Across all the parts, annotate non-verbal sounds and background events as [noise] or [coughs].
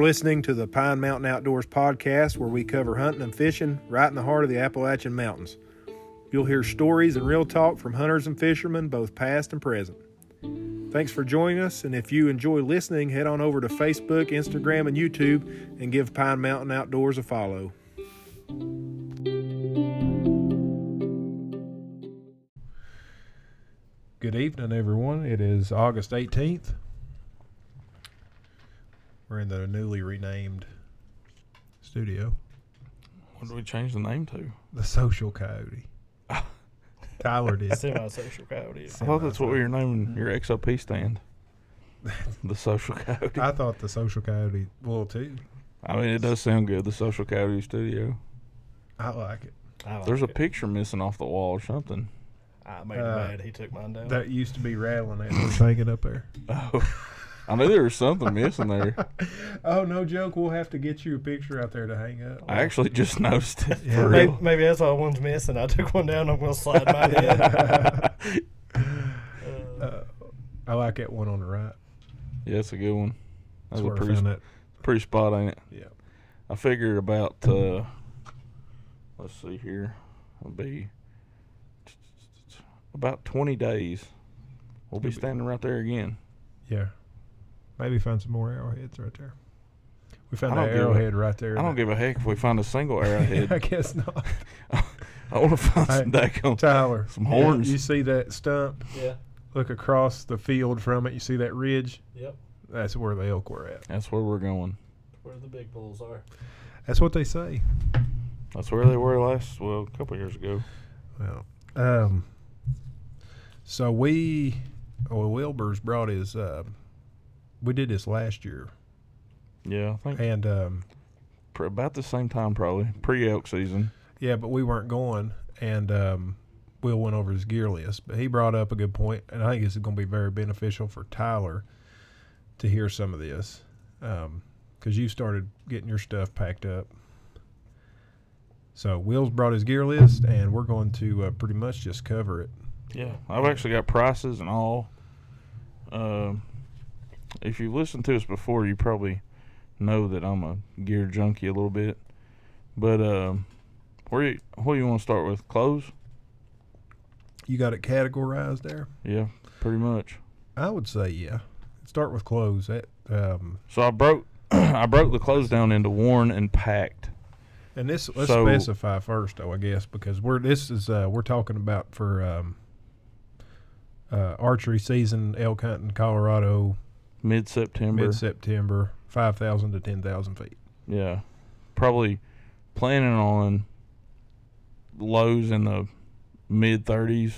are listening to the Pine Mountain Outdoors podcast, where we cover hunting and fishing right in the heart of the Appalachian Mountains. You'll hear stories and real talk from hunters and fishermen, both past and present. Thanks for joining us, and if you enjoy listening, head on over to Facebook, Instagram, and YouTube and give Pine Mountain Outdoors a follow. Good evening, everyone. It is August 18th. We're in the newly renamed studio, What did we change the name to? the Social Coyote. [laughs] Tyler did. Semi-social coyote. I thought that's what we were naming your XOP stand. [laughs] the social coyote. I thought the Social Coyote will too. I mean, it does sound good. The social coyote studio. I like it. I like There's a it. picture missing off the wall or something. I made him Uh, mad. He took mine down. That used to be rattling as it's hanging up there. [laughs] Oh, I knew there was something missing there. [laughs] oh, no joke. We'll have to get you a picture out there to hang up. I actually just noticed it. Yeah. For maybe, real. maybe that's why one's missing. I took one down. I'm gonna slide my head. Uh, [laughs] Uh, I like that one on the right. Yeah, it's a good one. That's That's a where pretty, found that. pretty spot, ain't it? Yeah. I figured about, uh, let's see here, it'll be about 20 days. We'll be You'll be- standing right there again. Yeah. Maybe find some more arrowheads right there. We found I that a- arrowhead right there. I don't give a heck if we find a single [laughs] arrowhead. I guess not. [laughs] I want to find some Hey, daggone. Tyler, Some horns. You see that stump? yeah. Look across the field from it. You see that ridge? Yep. That's where the elk were at. That's where we're going. Where the big bulls are. That's what they say. That's where they were last, well, a couple years ago. Well, um, so we, well, Wilbur's brought his. Uh, we did this last year, Yeah, I think and um, pr- about the same time, probably pre elk season. yeah, but we weren't going, and um, Will went over his gear list. But he brought up a good point, and I think this is going to be very beneficial for Tyler to hear some of this, because you started getting your stuff packed up. So Will's brought his gear list, and we're going to uh, pretty much just cover it. Yeah, I've actually got prices and all. Um, if you've listened to us before, you probably know that I'm a gear junkie a little bit. But um, where you, what do you want to start with? Clothes? You got it categorized there. Yeah, pretty much. I would say yeah. Start with clothes. That um, So I broke [clears throat] I broke the clothes down into worn and packed. and this let's So- specify first though, I guess, because we're this is uh, we're talking about for um, uh, archery season, elk hunting, Colorado, Mid September. mid September, five thousand to ten thousand feet. Yeah. Probably planning on lows in the mid 30s.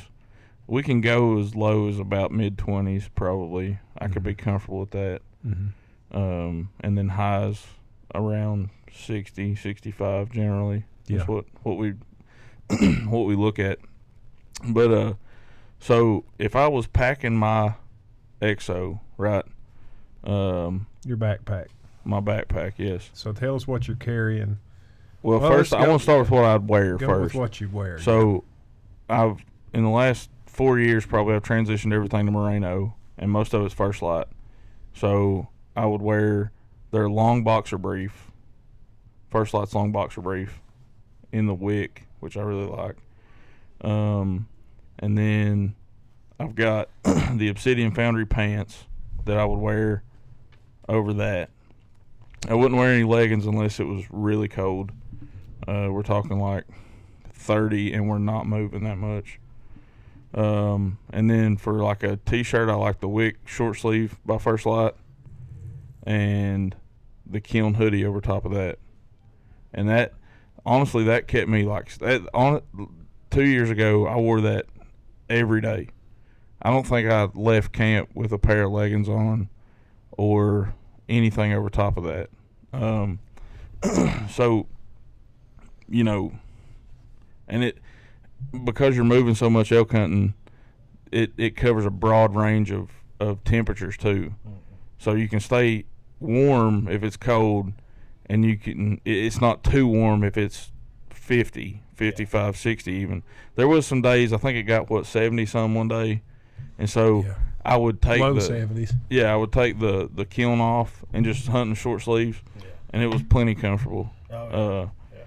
We can go as low as about mid 20s, probably. I could be Mhm. comfortable with that. Mm-hmm. Um, and then highs around 60, 65 generally. Yeah. That's what, what we [clears throat] what we look at. But uh so if I was packing my exo, right? Um Your backpack. my backpack, yes. So tell us what you're carrying. Well, Well, first I want to start with what I'd wear Go first. with what you wear. So, I've in the last four years probably I've transitioned everything to merino, and most of it's First Lite. So I would wear their long boxer brief, First Lite's long boxer brief, in the wick, which I really like. Um, and then I've got [clears throat] the Obsidian Foundry pants that I would wear over that. I wouldn't wear any leggings unless it was really cold. Uh, we're talking like 30 and we're not moving that much. Um, and then for like a t-shirt, I like the Wick short sleeve by First Lite and the Kiln hoodie over top of that. And that, honestly, that kept me like that. On two years ago, I wore that every day. I don't think I left camp with a pair of leggings on or anything over top of that. Um, [clears throat] so, you know, and it because you're moving so much elk hunting, it, it covers a broad range of, of temperatures too. So you can stay warm if it's cold, and you can it's not too warm if it's 50, 55, 60 even. There was some days I think it got what 70 some one day, and so Yeah. I would take Low the seventies. yeah, I would take the the kiln off and just hunt in short sleeves, Yeah. and it was plenty comfortable. Oh, yeah. Uh, Yeah.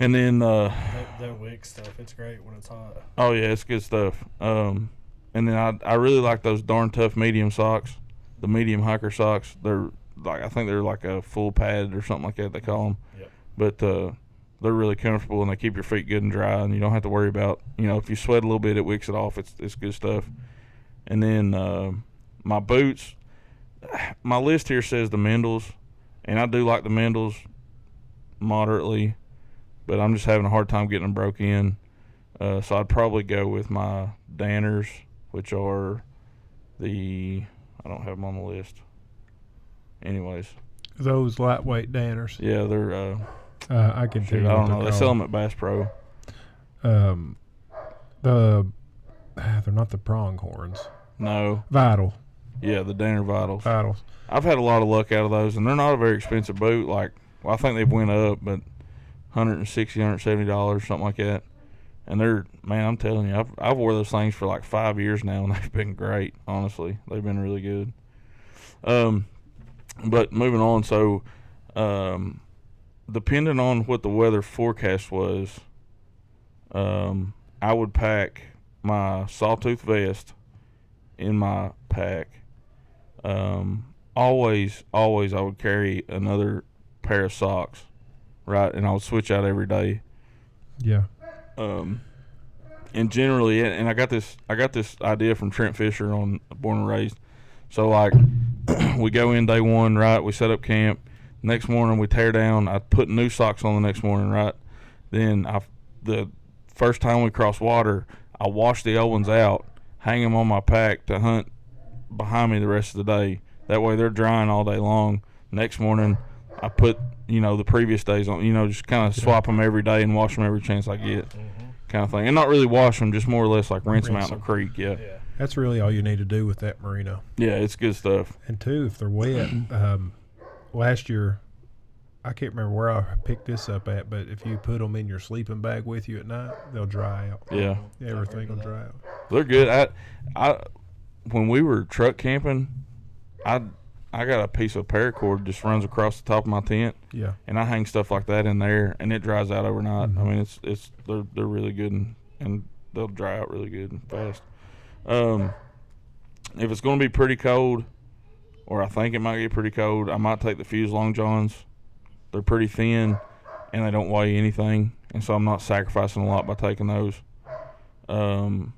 and then uh, that, that wick stuff, it's great when it's hot. oh yeah, it's good stuff. Um, and then I I really like those darn tough medium socks, the medium hiker socks. They're like I think they're like a full pad or something like that they call them. Yep. But uh, they're really comfortable and they keep your feet good and dry, and you don't have to worry about you know if you sweat a little bit, it wicks it off. It's it's good stuff. And then uh, my boots, my list here says the Meindls, and I do like the Meindls moderately, but I'm just having a hard time getting them broke in. Uh, so I'd probably go with my Danners, which are the I don't have them on the list. Anyways, Those lightweight danners. yeah, they're uh, Uh, I can tell shoot, you. I don't know. they're sell them at Bass Pro. Um, the [sighs] they're not the pronghorns. No, Vital, yeah, the Danner Vitals. vitals. I've had a lot of luck out of those, and they're not a very expensive boot. Like, well, I think they've went up, but 160 170 dollars, something like that. And they're man, I'm telling you, I've I've wore those things for like five years now, and [laughs] they've been great. Honestly, they've been really good. Um, but moving on, so um, depending on what the weather forecast was, um, I would pack my sawtooth vest in my pack. Um, always, always, I would carry another pair of socks, right, and I would switch out every day. Yeah. Um, and generally, and and I got this, I got this idea from Trent Fisher on Born and Raised. So like, [clears throat] we go in day one, right? We set up camp. Next morning we tear down. I put new socks on the next morning, right? Then I, the first time we cross water, I wash the old ones out, hang them on my pack to hunt behind me the rest of the day. That way they're drying all day long. Next morning, I put you know the previous days on. You know, just kind of swap them every day and wash them every chance I get, kind of thing. And not really wash them, just more or less like rinse, them Rinse out in the creek. Yeah, Yeah. That's really all you need to do with that merino. yeah, it's good stuff. And two, if they're wet, [clears throat] um, last year, I can't remember where I picked this up at, but if you put them in your sleeping bag with you at night, they'll dry out. Yeah, Everything will dry out. they're good. I, I, when we were truck camping, I, I got a piece of paracord just runs across the top of my tent. Yeah. and I hang stuff like that in there, and it dries out overnight. I Mhm. mean, it's it's they're they're really good, and, and they'll dry out really good and fast. Um, if it's going to be pretty cold, or I think it might get pretty cold, I might take the Fuse Long Johns. They're pretty thin, and they don't weigh anything, and so I'm not sacrificing a lot by taking those. Um,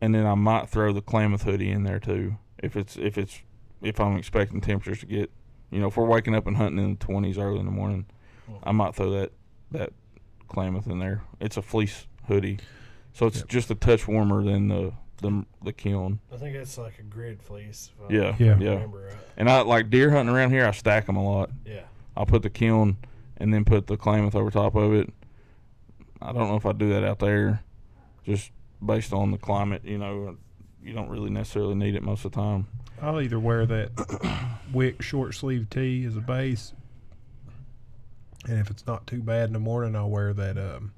and then I might throw the Klamath hoodie in there too, if it's if it's if I'm expecting temperatures to get you know, if we're waking up and hunting in the twenties early in the morning, I might throw that that Klamath in there. It's a fleece hoodie, so it's Yep. just a touch warmer than the the the kiln. I think it's like a grid fleece. if I Yeah, Yeah. yeah. Right. And I like deer hunting around here. I stack them a lot. Yeah. I'll put the kiln and then put the Klamath over top of it. I don't know if I do that out there, just based on the climate. You know, you don't really necessarily need it most of the time. I'll either wear that [coughs] wick short sleeve tee as a base, and if it's not too bad in the morning, I'll wear that. Um,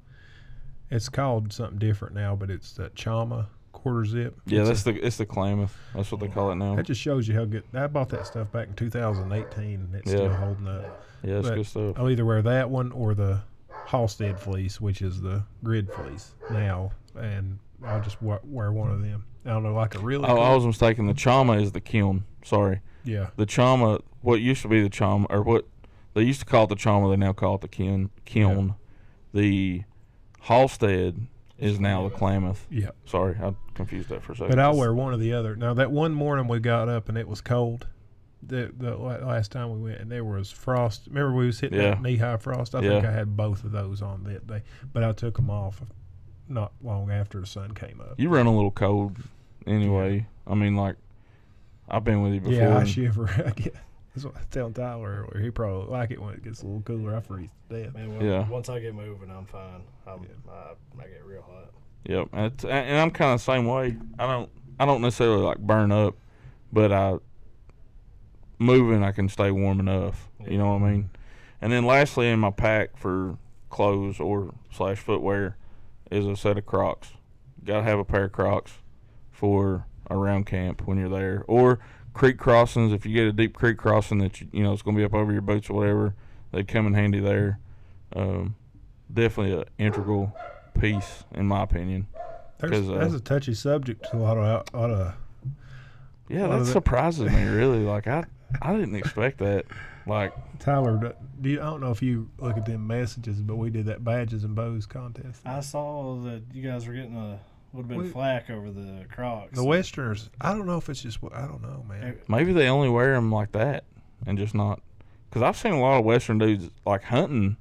it's called something different now, but it's that Chama quarter zip. Yeah, It's that's a- the it's the Klamath. That's what they call it now. that just shows you how good. I bought that stuff back in 2018, and it's still holding up. Yeah, that's but- good stuff. I'll either wear that one or the Halstead fleece, which is the grid fleece now, and I'll just wear one of them. I don't know, like a really. Oh, I was mistaken. The Chama is the kiln. Sorry. yeah. The Chama, what used to be the Chama, or what they used to call it the Chama, they now call it the kiln. kiln. The Halstead is now the Klamath. Yeah. Sorry, I confused that for a second. But I'll wear one or the other. Now that one morning we got up and it was cold. The the last time we went and there was frost. Remember we was hitting Yeah. that knee high frost. I think I had both of those on that day, but I took them off not long after the sun came up. You run a little cold anyway. I mean, like, I've been with you before. yeah, I shiver. [laughs] I get. That's what I was telling Tyler earlier. He probably like it when it gets a little cooler. I freeze to death. Man, when, Yeah. once I get moving, I'm fine. I'm, I, I get real hot. Yep, and, and I'm kind of the same way. I don't I don't necessarily like burn up, but I moving I can stay warm enough. You know what I mean? And then lastly, in my pack for clothes or slash footwear is a set of Crocs. Got to have a pair of Crocs for around camp when you're there, or creek crossings. If you get a deep creek crossing that you, you know it's going to be up over your boots or whatever, they come in handy there. Um, definitely an integral piece, in my opinion. There's, 'Cause, uh, that's a touchy subject to a lot of a lot of Yeah, Well, that that- surprises me [laughs] really. Like I, I didn't expect that. Like Tyler. do- Do you, I don't know if you look at them messages, but we did that badges and bows contest. I saw that you guys were getting a little bit We- of flack over the Crocs. The Westerners. I don't know if it's just. I don't know, man. Maybe they only wear them like that and just not. Because I've seen a lot of Western dudes like hunting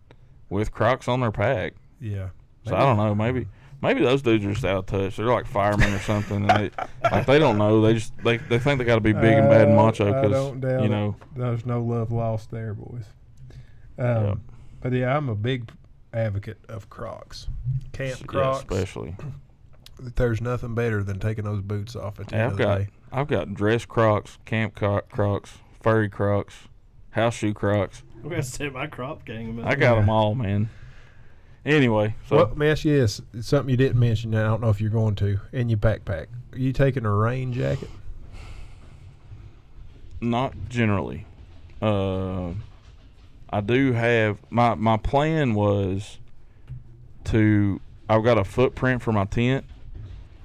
with Crocs on their pack. Yeah. So I don't know. Maybe maybe those dudes are just out of touch. They're like firemen or something. And they, [laughs] like they don't know. They just they, they think they got to be big and bad and Uh, macho I because don't doubt you it. know. There's no love lost there, boys. Um, Yep. But yeah, I'm a big advocate of Crocs. Camp yeah, Crocs. especially. [clears throat] There's nothing better than taking those boots off at the Yeah, end I've of the got day. I've got dress Crocs, camp Crocs, furry Crocs, house shoe Crocs. We're gonna step my crop game. I got them all, man. Anyway, so well, let me ask you this: it's something you didn't mention. and I don't know if you're going to in your backpack. Are you taking a rain jacket? not generally. Uh, I do have my my plan was to I've got a footprint for my tent,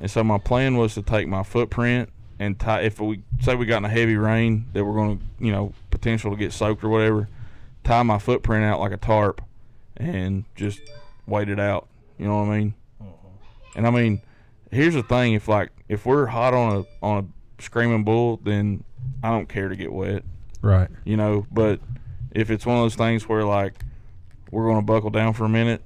and so my plan was to take my footprint and tie. If we say we got in a heavy rain that we're going to you know potential to get soaked or whatever, tie my footprint out like a tarp, and just wait it out. You know what I mean? And I mean, here's the thing: if like if we're hot on a on a screaming bull, then I don't care to get wet, Right. you know. But if it's one of those things where like we're going to buckle down for a minute,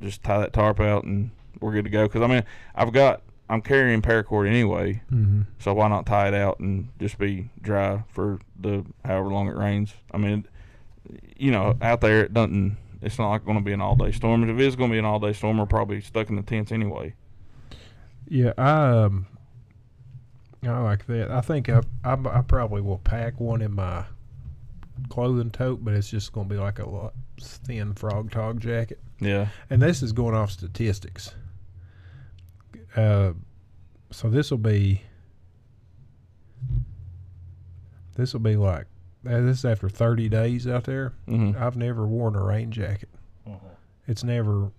just tie that tarp out and we're good to go. Because I mean, I've got I'm carrying paracord anyway, Mm-hmm. so why not tie it out and just be dry for the however long it rains? I mean, you know, out there it doesn't. It's not like going to be an all day storm. If it is going to be an all day storm, we're probably stuck in the tents anyway. Yeah, I um, I like that. I think I, I I probably will pack one in my clothing tote, but it's just going to be like a lot thin Frogg Togg jacket. Yeah. And this is going off statistics. Uh, so this will be this will be like this is after 30 days out there. hmm I've never worn a rain jacket. Mhm. It's never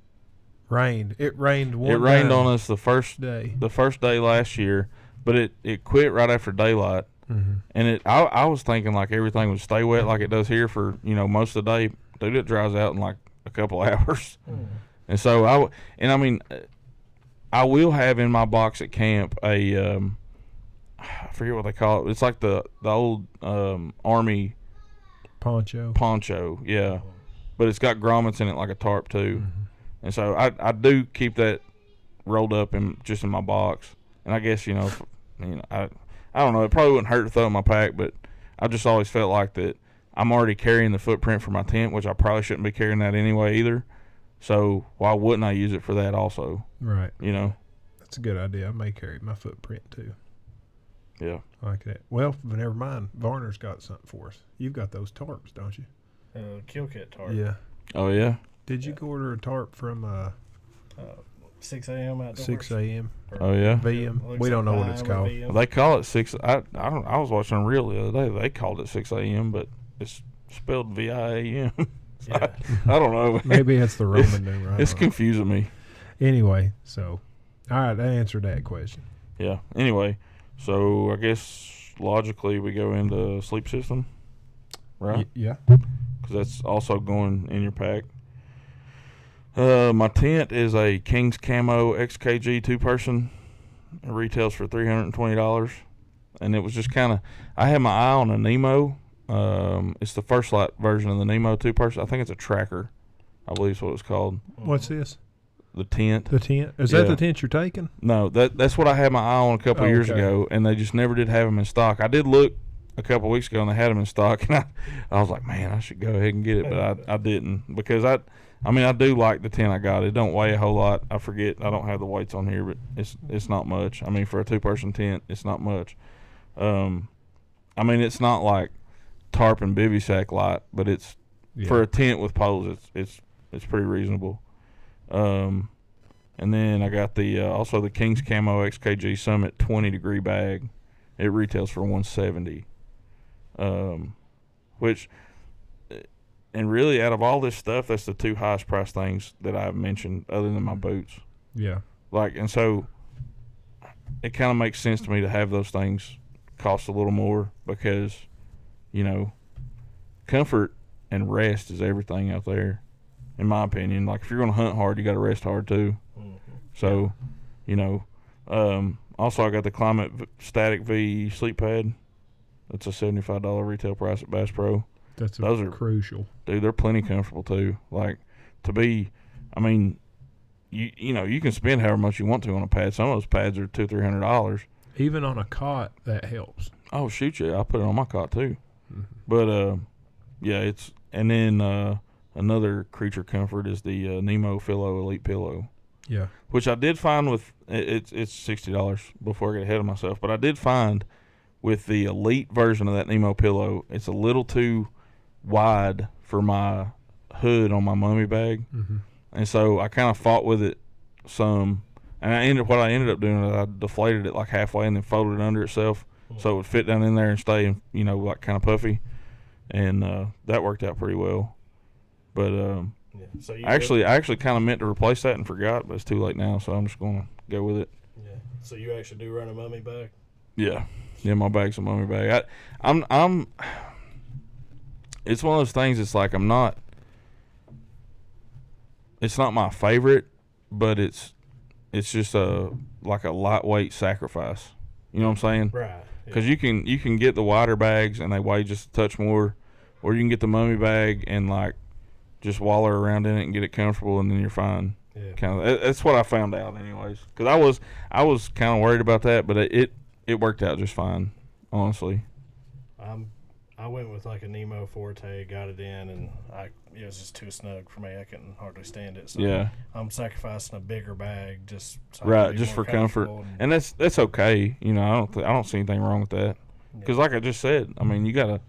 rained. It rained one It rained on us the first day. the first day last year, but it, it quit right after daylight. Mm-hmm. And it I, I was thinking like everything would stay wet like it does here for you know most of the day. Dude, it dries out in like a couple [laughs] hours. Mhm. And so I w- and I mean, I will have in my box at camp a um, I forget what they call it. It's like the the old um, army Poncho. poncho, yeah, but it's got grommets in it like a tarp too. Mhm. And so I I do keep that rolled up in just in my box. And I guess you know, if, you know, I I don't know. It probably wouldn't hurt to throw in my pack, but I just always felt like that I'm already carrying the footprint for my tent, which I probably shouldn't be carrying that anyway either. So why wouldn't I use it for that also? Right. You know? That's a good idea. I may carry my footprint too. Yeah. I like that. Well, but never mind. Varner's got something for us. You've got those tarps, don't you? Uh, kill kit tarp. Yeah. Oh yeah. Did you order a tarp from uh, Uh, 6 a.m. outdoors. 6 a.m. Oh yeah. VM? looks We don't know what it's called. VM. They call it six. I I don't. I was watching a reel the other day. They called it six a.m., but it's spelled V I A M. [laughs] Yeah. I don't know. [laughs] Maybe it's the Roman numeral. It's know. confusing me. Anyway, so all right, I answered that question. Yeah. Anyway, so I guess logically we go into sleep system, right? Y- yeah. Because that's also going in your pack. Uh, my tent is a King's Camo XKG two person. It retails for three hundred and twenty dollars, and it was just kind of. I had my eye on a Nemo. Um, it's the First Lite version of the Nemo two person. I think it's a tracker. I believe is what it's called. What's this? The tent. The tent? Is that Yeah. the tent you're taking? No, that that's what I had my eye on a couple years okay. ago, and they just never did have them in stock. I did look a couple weeks ago, and they had them in stock, [laughs] and I, I was like, man, I should go ahead and get it, but I, I didn't because I, I mean, I do like the tent I got. It don't weigh a whole lot. I forget I don't have the weights on here, but it's it's not much. I mean, for a two person tent, it's not much. Um, I mean, it's not like tarp and bivy sack light, but it's Yeah. for a tent with poles, it's it's it's pretty reasonable. Um, And then I got the uh, also the King's Camo XKG Summit 20 degree bag. It retails for 170. Um, which and really out of all this stuff, that's the two highest price things that I've mentioned, other than my boots. Yeah. Like, and so it kind of makes sense to me to have those things cost a little more because, you know, comfort and rest is everything out there, in my opinion. Like, if you're going to hunt hard, you got to rest hard too. Mhm. So, you know, um, also I got the Klymit v- Static V sleep pad. That's a seventy-five dollar retail price at Bass Pro. That's Those are- crucial. Dude, they're plenty comfortable too. Like to be, I mean, you you know you can spend however much you want to on a pad. Some of those pads are two three hundred dollars. Even on a cot, that helps. Oh shoot you! I put it on my cot too. Mhm. But uh, yeah, it's and then uh, another creature comfort is the uh, Nemo Fillo Elite Pillow. Yeah. which I did find with it- it's it's sixty dollars before I get ahead of myself. But I did find with the elite version of that Nemo pillow, it's a little too wide for my hood on my mummy bag, Mm-hmm. and so I kind of fought with it some. And I ended what I ended up doing is I deflated it like halfway and then folded it under itself so it would fit down in there and stay, you know, like kind of puffy, and uh, that worked out pretty well. But um, Yeah. So you Actually, I actually kind of meant to replace that and forgot, but it's too late now, so I'm just going to go with it. yeah. So you actually do run a mummy bag. Yeah, yeah, my bag's a mummy bag. I, I'm, I'm. It's one of those things. It's like I'm not. It's not my favorite, but it's, it's just a like a lightweight sacrifice. You know what I'm saying? Right. Because you can you can get the wider bags and they weigh just a touch more, or you can get the mummy bag and like just waller around in it and get it comfortable, and then you're fine. Yeah. kind of that's what I found out anyways because I was I was kind of worried about that but it, it it worked out just fine honestly I'm. I went with like a Nemo Forte, got it in, and I it was just too snug for me. I couldn't hardly stand it. So yeah I'm sacrificing a bigger bag just so right just for comfort comfortable and that's that's okay you know I don't th- I don't see anything wrong with that because like I just said I mean you gotta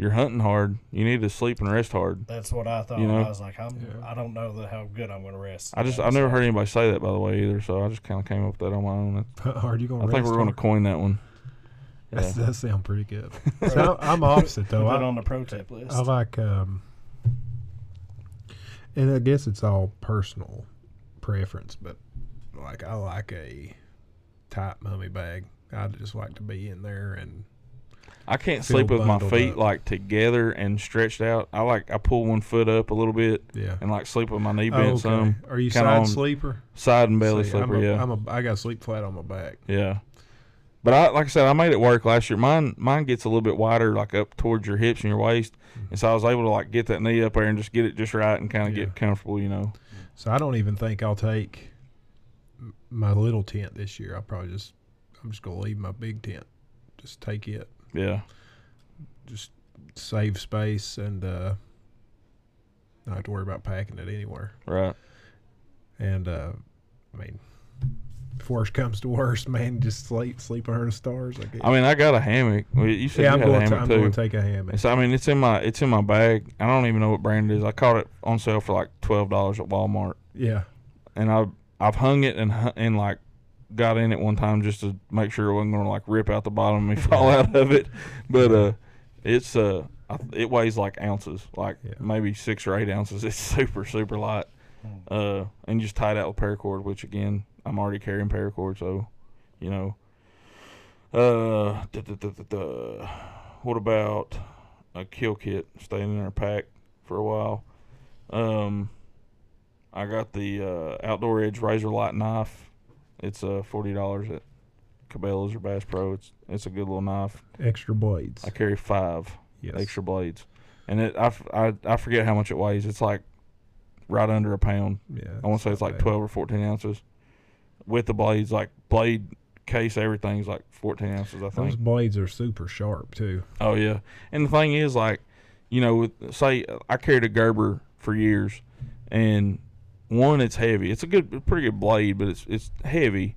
you're hunting hard you need to sleep and rest hard That's what I thought. You know? I was like, I'm. Yeah. I don't know that how good I'm going to rest. I just I've never heard anybody say that by the way either so I just kind of came up with that on my own [laughs] Are you going I think we're going to coin that one [laughs] That Yeah. does sound pretty good. [laughs] so I- I'm opposite Put though. it I, on the pro tip list. I like, um, and I guess it's all personal preference, but like I like a tight mummy bag. I just like to be in there and I can't sleep with my feet up. like together and stretched out I like I pull one foot up a little bit yeah. and like sleep with my knee Oh, bent okay. some Are you kinda side sleeper? side and belly See, sleeper I'm a, yeah I'm a, I got to sleep flat on my back. Yeah. But I like I said, I made it work last year. Mine mine gets a little bit wider, like up towards your hips and your waist, mm-hmm. and so I was able to like get that knee up there and just get it just right and kind of Yeah. get comfortable, you know. So I don't even think I'll take my little tent this year. I'll probably just I'm just gonna leave my big tent. Just take it. Yeah. Just save space and uh not have to worry about packing it anywhere. Right. And uh I mean if worst comes to worst, man, just sleep sleep under the stars. I guess. I mean, I got a hammock. You said yeah, you I'm had a going, to, I'm going to take a hammock. It's, I mean, it's in my it's in my bag. I don't even know what brand it is. I caught it on sale for like twelve dollars at Walmart, Yeah, and I I've hung it and and like got in it one time just to make sure it wasn't going to like rip out the bottom of me [laughs] [laughs] fall out of it. But uh, it's uh, it weighs like ounces, like Yeah. maybe six or eight ounces. [laughs] It's super super light. Uh, and just tied out with paracord, which again I'm already carrying paracord, so you know. Uh, da, da, da, da, da. what about a kill kit staying in our pack for a while? Um, I got the uh, Outdoor Edge RazorLite knife. It's uh forty dollars at Cabela's or Bass Pro. It's it's a good little knife. extra blades. I carry five yes. extra blades, and it I, I I forget how much it weighs. It's like right under a pound. Yeah, I want to say it's like bad. twelve or fourteen ounces. With the blades, like blade case, everything's like fourteen ounces. I think Those blades are super sharp too. Oh yeah, and the thing is, like, you know, with, say I carried a Gerber for years, and one, it's heavy. It's a good, pretty good blade, but it's it's heavy.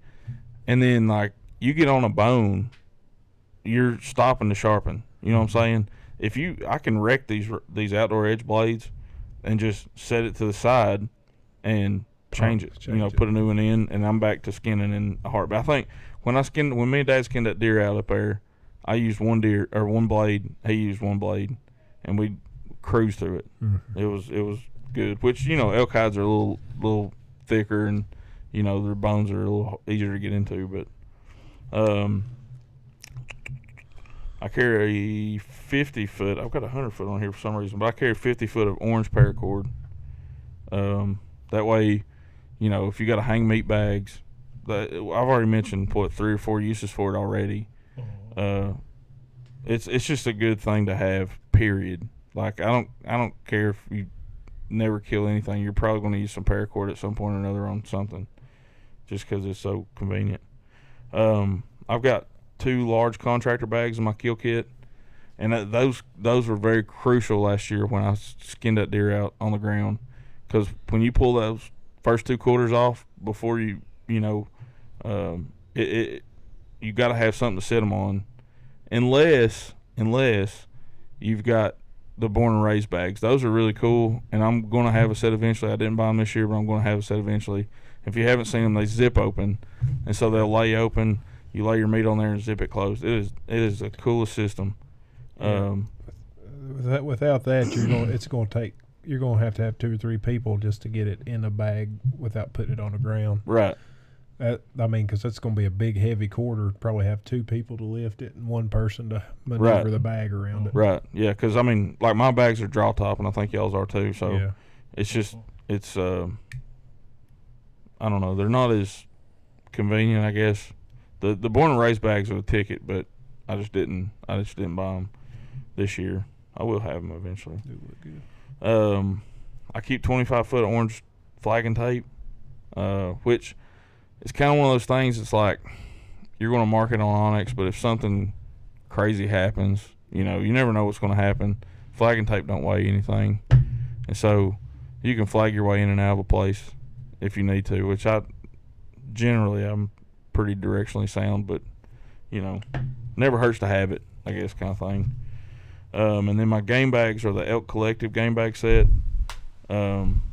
And then like you get on a bone, you're stopping to sharpen. You know what I'm saying? If you, I can wreck these these outdoor edge blades, and just set it to the side, and change Oh, it. you know, it. put a new one in, and I'm back to skinning in a heart. But I think when I skinned, when me and Dad skinned that deer out up there, I used one deer or one blade. He used one blade, and we cruised through it. Mhm. It was it was good. Which you know, elk hides are a little little thicker, and you know their bones are a little easier to get into. But um, I carry a 50 foot. I've got a 100 foot on here for some reason, but I carry 50 foot of orange paracord. Um, that way, you know, if you got to hang meat bags, that I've already mentioned what three or four uses for it already. Uh, it's it's just a good thing to have. Period. Like I don't I don't care if you never kill anything. You're probably going to use some paracord at some point or another on something, just because it's so convenient. Um, I've got two large contractor bags in my kill kit, and those those were very crucial last year when I skinned that deer out on the ground, because when you pull those first two quarters off before you you know, um, it, it you got to have something to set them on, unless unless you've got the born and raised bags. Those are really cool, and I'm going to have a set eventually. I didn't buy them this year, but I'm going to have a set eventually. If you haven't seen them, they zip open, and so they'll lay open. You lay your meat on there and zip it closed. It is it is the coolest system. Yeah. Um, Without, without that, you're going. It's going to take. You're going to have to have two or three people just to get it in a bag without putting it on the ground. right. That I mean, because it's going to be a big, heavy quarter. Probably have two people to lift it and one person to maneuver Right. the bag around it. Right. Yeah. Because I mean, like my bags are draw top, and I think y'all's are too. So yeah. it's just it's uh, I don't know. They're not as convenient, I guess. The the born and raised bags are the ticket, but I just didn't I just didn't buy them this year. I will have them eventually. Do look good. Um, I keep 25 foot orange flagging tape, uh, which is kind of one of those things. It's like you're going to mark it on onX, but if something crazy happens, you know, you never know what's going to happen. Flagging tape don't weigh anything, and so you can flag your way in and out of a place if you need to. Which I generally I'm pretty directionally sound, but you know, never hurts to have it. I guess kind of thing. Um, and then my game bags are the Elk Collective game bag set. Um,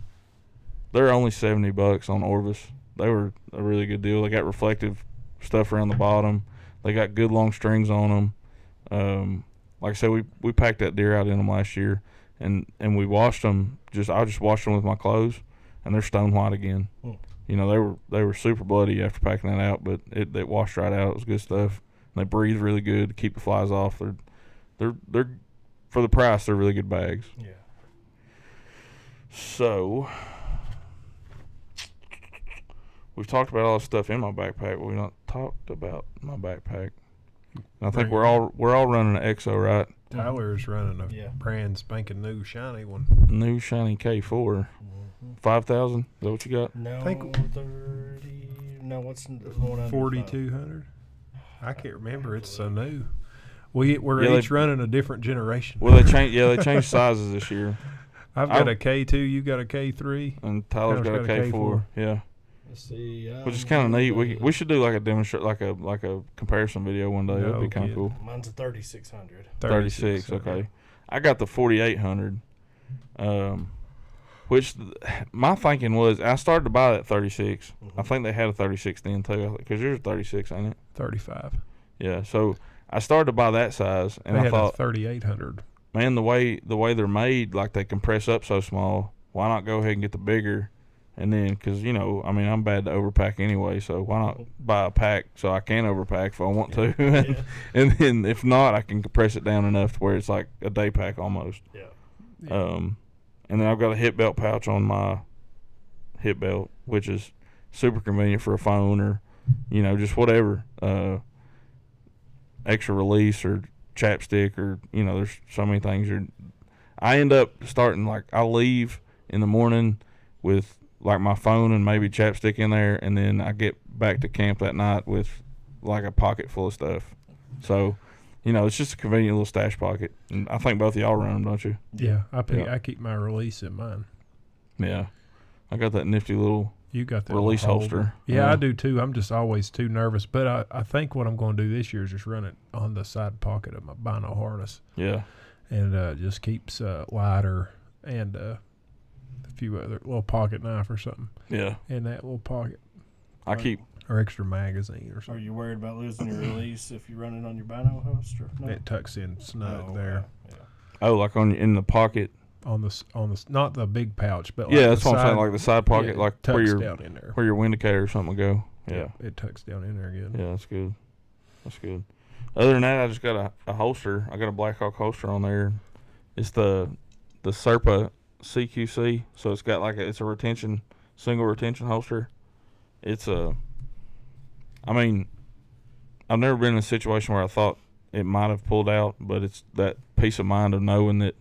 they're only seventy bucks on Orvis. They were a really good deal. They got reflective stuff around the bottom. They got good long strings on them. Um, like I said, we we packed that deer out in them last year, and and we washed them. Just I just washed them with my clothes, and they're stone white again. Hmm. You know they were they were super bloody after packing that out, but it, it washed right out. It was good stuff. And they breathe really good to keep the flies off. They're they're they're for the price. They're really good bags. Yeah. So we've talked about all the stuff in my backpack, but we've not talked about my backpack. And I think we're all we're all running an EXO, right? Tyler's running a Yeah. brand spanking new shiny one. New shiny K4, Mhm. five thousand. Is that what you got? No, think- thirty. No, what's the one under Forty five? two hundred. I can't remember. It's so new. We we're Yeah, they- each running a different generation. Well, they changed. Yeah, they [laughs] changed sizes this year, I've got I- a K two. You got a K three. and Tyler's got a K4. Yeah, Let's see. which is um, kind of neat. We we should do like a demonstrate, like a like a comparison video one day. That'd be kind of kidding. cool. Mine's a thirty-six hundred. Thirty six. Okay, I got the forty eight hundred. Um, which my thinking was I started to buy that thirty six. I think they had a thirty six then too. Because yours thirty six, ain't it? Thirty five. Yeah. So I started to buy that size, and they I had thought, thirty eight hundred. man, the way the way they're made, like they compress up so small. Why not go ahead and get the bigger? And then, because you know, I mean, I'm bad to overpack anyway, so why not buy a pack so I can overpack if I want to, Yeah. [laughs] and then if not, I can compress it down enough to where it's like a day pack almost. Yeah. Um, and then I've got a hip belt pouch on my hip belt, which is super convenient for a phone or, you know, just whatever. Uh, extra release or chapstick or you know, there's so many things. You're, I end up starting like I leave in the morning with like my phone and maybe chapstick in there, and then I get back to camp that night with like a pocket full of stuff. So. You know, it's just a convenient little stash pocket, and I think both of y'all run them, don't you? Yeah, I pick, Yeah. I keep my release in mine. Yeah, I got that nifty little. You got that Release holster. Yeah, Yeah. I do too. I'm just always too nervous. But I, I think what I'm going to do this year is just run it on the side pocket of my bino harness, Yeah, and uh, just keeps uh, lighter and uh, a few other little pocket knife or something Yeah, in that little pocket I keep. or extra magazine or something. Are you worried about losing your release if you run it on your bino host or no? It tucks in snug Oh, there Yeah. Oh, like on in the pocket. on the on the not the big pouch, but like yeah, the that's what I'm saying. side- Like the side pocket, yeah, it like where your down in there. where your windicator or something would go. Yeah, it tucks down in there good. yeah, that's good. That's good. Other than that, I just got a, a holster. I got a Blackhawk holster on there. It's the the Serpa CQC, so it's got like a, it's a retention single retention holster. It's a. I mean, I've never been in a situation where I thought it might have pulled out, but it's that peace of mind of knowing that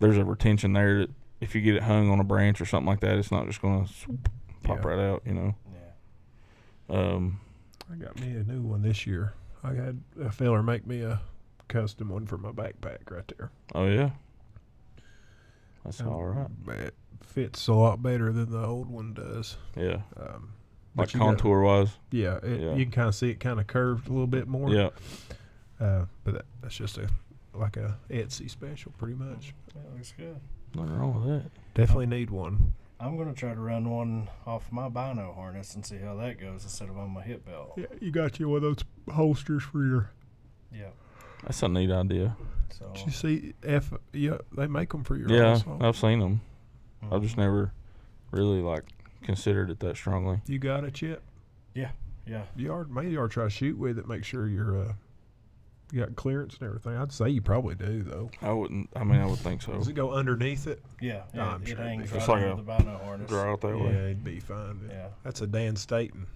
there's a retention there that if you get it hung on a branch or something like that, it's not just going to pop Yeah. right out. You know. Yeah. Um, I got me a new one this year. I had a feller make me a custom one for my backpack right there. oh yeah. That's Um, all right. It fits a lot better than the old one does. Yeah. Um, Like but you gotta- contour wise. yeah, it, Yeah. you can kind of see it kind of curved a little bit more. Yeah. Uh, but that, that's just a like a Etsy special, pretty much. That looks good. Nothing wrong with that. Definitely need one. I'm gonna try to run one off my bino harness and see how that goes instead of on my hip belt. Yeah, you got you one of those holsters for your. Yeah. That's a neat idea. So Did you see F? Yeah, they make them for your. Yeah, also. I've seen them. I've just mhm. never really like considered it that strongly. You got it chip? yeah. Yeah. You are maybe you are try to shoot with it. Make sure you're uh, you got clearance and everything. I'd say you probably do though. I wouldn't. I mean, I would think so. Does it go underneath it? Yeah. Yeah I'm it sure it'd hangs be right fine. under the bino harness. Draw out that yeah, way. it'd be fine. then. Yeah. That's a Dan Staton.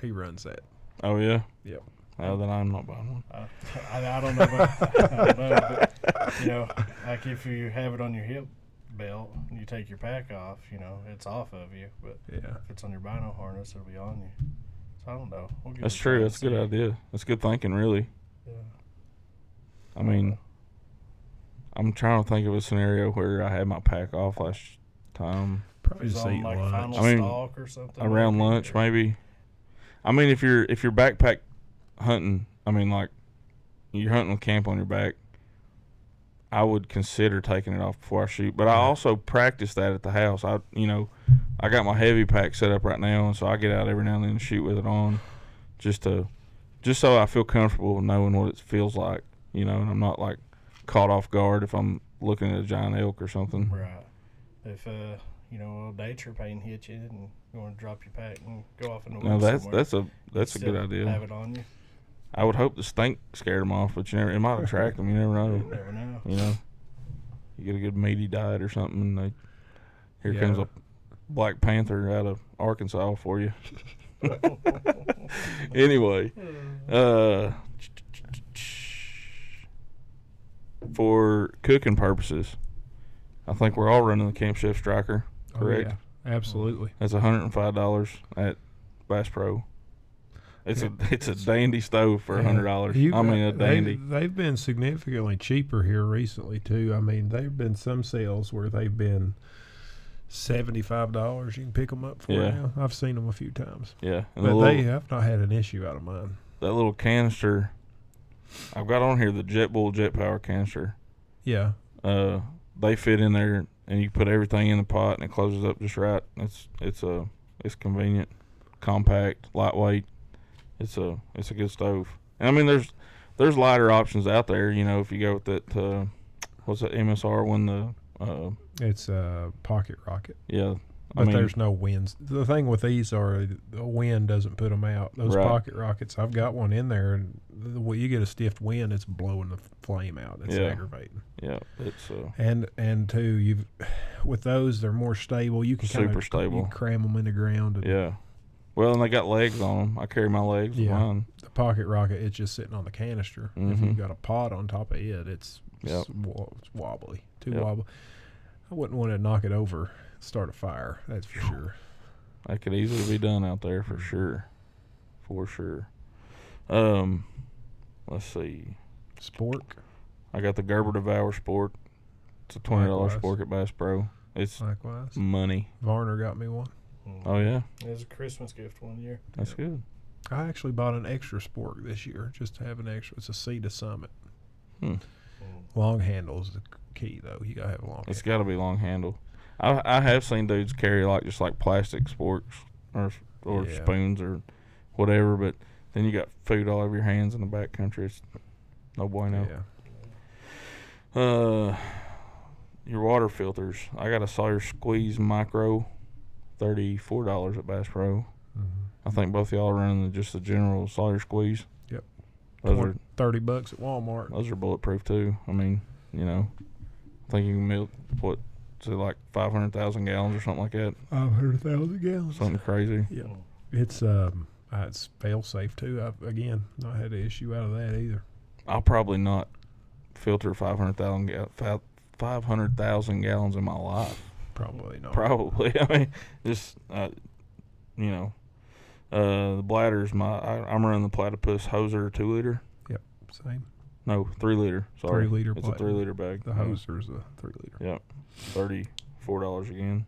He runs that. Oh yeah. Yep. Well, then I'm not buying one. I, I, I don't know, about, [laughs] I don't know, but you know, like if you have it on your hip belt and you take your pack off, you know, it's off of you. But Yeah. if it's on your bino harness, it'll be on you. So I don't know. We'll That's true. That's a good see. idea. That's good thinking, really. Yeah. I mean, uh, I'm trying to think of a scenario where I had my pack off last time Probably just on like lunch. final I mean, stalk or something. around like lunch, or- maybe. I mean, if you're if you're backpack hunting, I mean, like you're hunting with camp on your back, I would consider taking it off before I shoot. But I also practice that at the house. I, you know, I got my heavy pack set up right now, and so I get out every now and then and shoot with it on, just to, just so I feel comfortable knowing what it feels like, you know, and I'm not like caught off guard if I'm looking at a giant elk or something. Right. If uh, you know, a nature pain hit you and you want to drop your pack and go off in the No, that's somewhere, that's a that's a good idea. Have it on you. I would hope the stink scared them off, but you never. It might attract them. You never know. You never know. You know, you get a good meaty diet or something, and they here Yeah. comes a Black Panther out of Arkansas for you. [laughs] anyway, uh, for cooking purposes, I think we're all running the Camp Chef Striker. Oh, correct. yeah, absolutely. That's hundred and five dollars at Bass Pro. It's a it's a dandy stove for a hundred dollars. I mean a they- dandy. They've been significantly cheaper here recently too. I mean, there've been some sales where they've been seventy-five dollars. You can pick them up for Yeah. now. I've seen them a few times, Yeah, and the but little, they have not had an issue out of mine. that little canister. I've got on here the Jetboil Jet Power canister. Yeah, Uh, they fit in there, and you put everything in the pot, and it closes up just right. It's it's a it's convenient, compact, lightweight. It's a it's a good stove. And I mean, there's there's lighter options out there. You know, if you go with that, uh, what's that MSR one? The uh, it's a pocket rocket, yeah. but I mean, there's no winds. The thing with these are the wind doesn't put them out. Those Right. pocket rockets, I've got one in there, and the way you get a stiff wind, it's blowing the flame out. It's Yeah. aggravating. yeah, it's uh, And and two, you've [sighs] with those they're more stable. You can Super kinda, stable. You cram them in the ground. And yeah. Well, and they got legs on them. I carry my legs Yeah. mine. The pocket rocket, it's just sitting on the canister. If Mhm. you've got a pot on top of it, it's, Yep. it's, wobbly, too Yep. wobbly. I wouldn't want to knock it over, start a fire. That's for sure. That could easily be done out there for sure, for sure. Um, let's see. Spork, I got the Gerber Devour Spork. It's a twenty dollars. Spork at Bass Pro. It's likewise. money. Varner got me one. Mm. Oh yeah, It was a Christmas gift one year. that's good. I actually bought an extra spork this year just to have an extra. It's a Sea to Summit. Hmm. Mm. Long handle is the key, though. You got to have a long It's handle. got to be long handle. I I have seen dudes carry like just like plastic sporks or or Yeah. spoons or whatever, but then you got food all over your hands in the back country. It's no bueno. Yeah. Uh, your water filters. I got a Sawyer Squeeze Micro, thirty four dollars at Bass Pro. Mhm. I think both y'all are running the, just the general Sawyer Squeeze. Yep. Those Twen- are Thirty bucks at Walmart. those are bulletproof too. I mean, you know, I think you can milk what is it like five hundred thousand gallons or something like that. Five hundred thousand gallons. Something crazy. Yeah. It's um, uh, it's fail safe too. I've again not had an issue out of that either. I'll probably not filter five hundred thousand ga- five hundred thousand gallons in my life. Probably not. Probably. [laughs] I mean, just uh, you know, uh, the bladders. My I, I'm running the platypus hoser two liter. Yep. Same. No, three liter. Sorry, Three liter It's a three liter bag. The Yeah. hoser's a three liter. Yep, thirty four dollars again.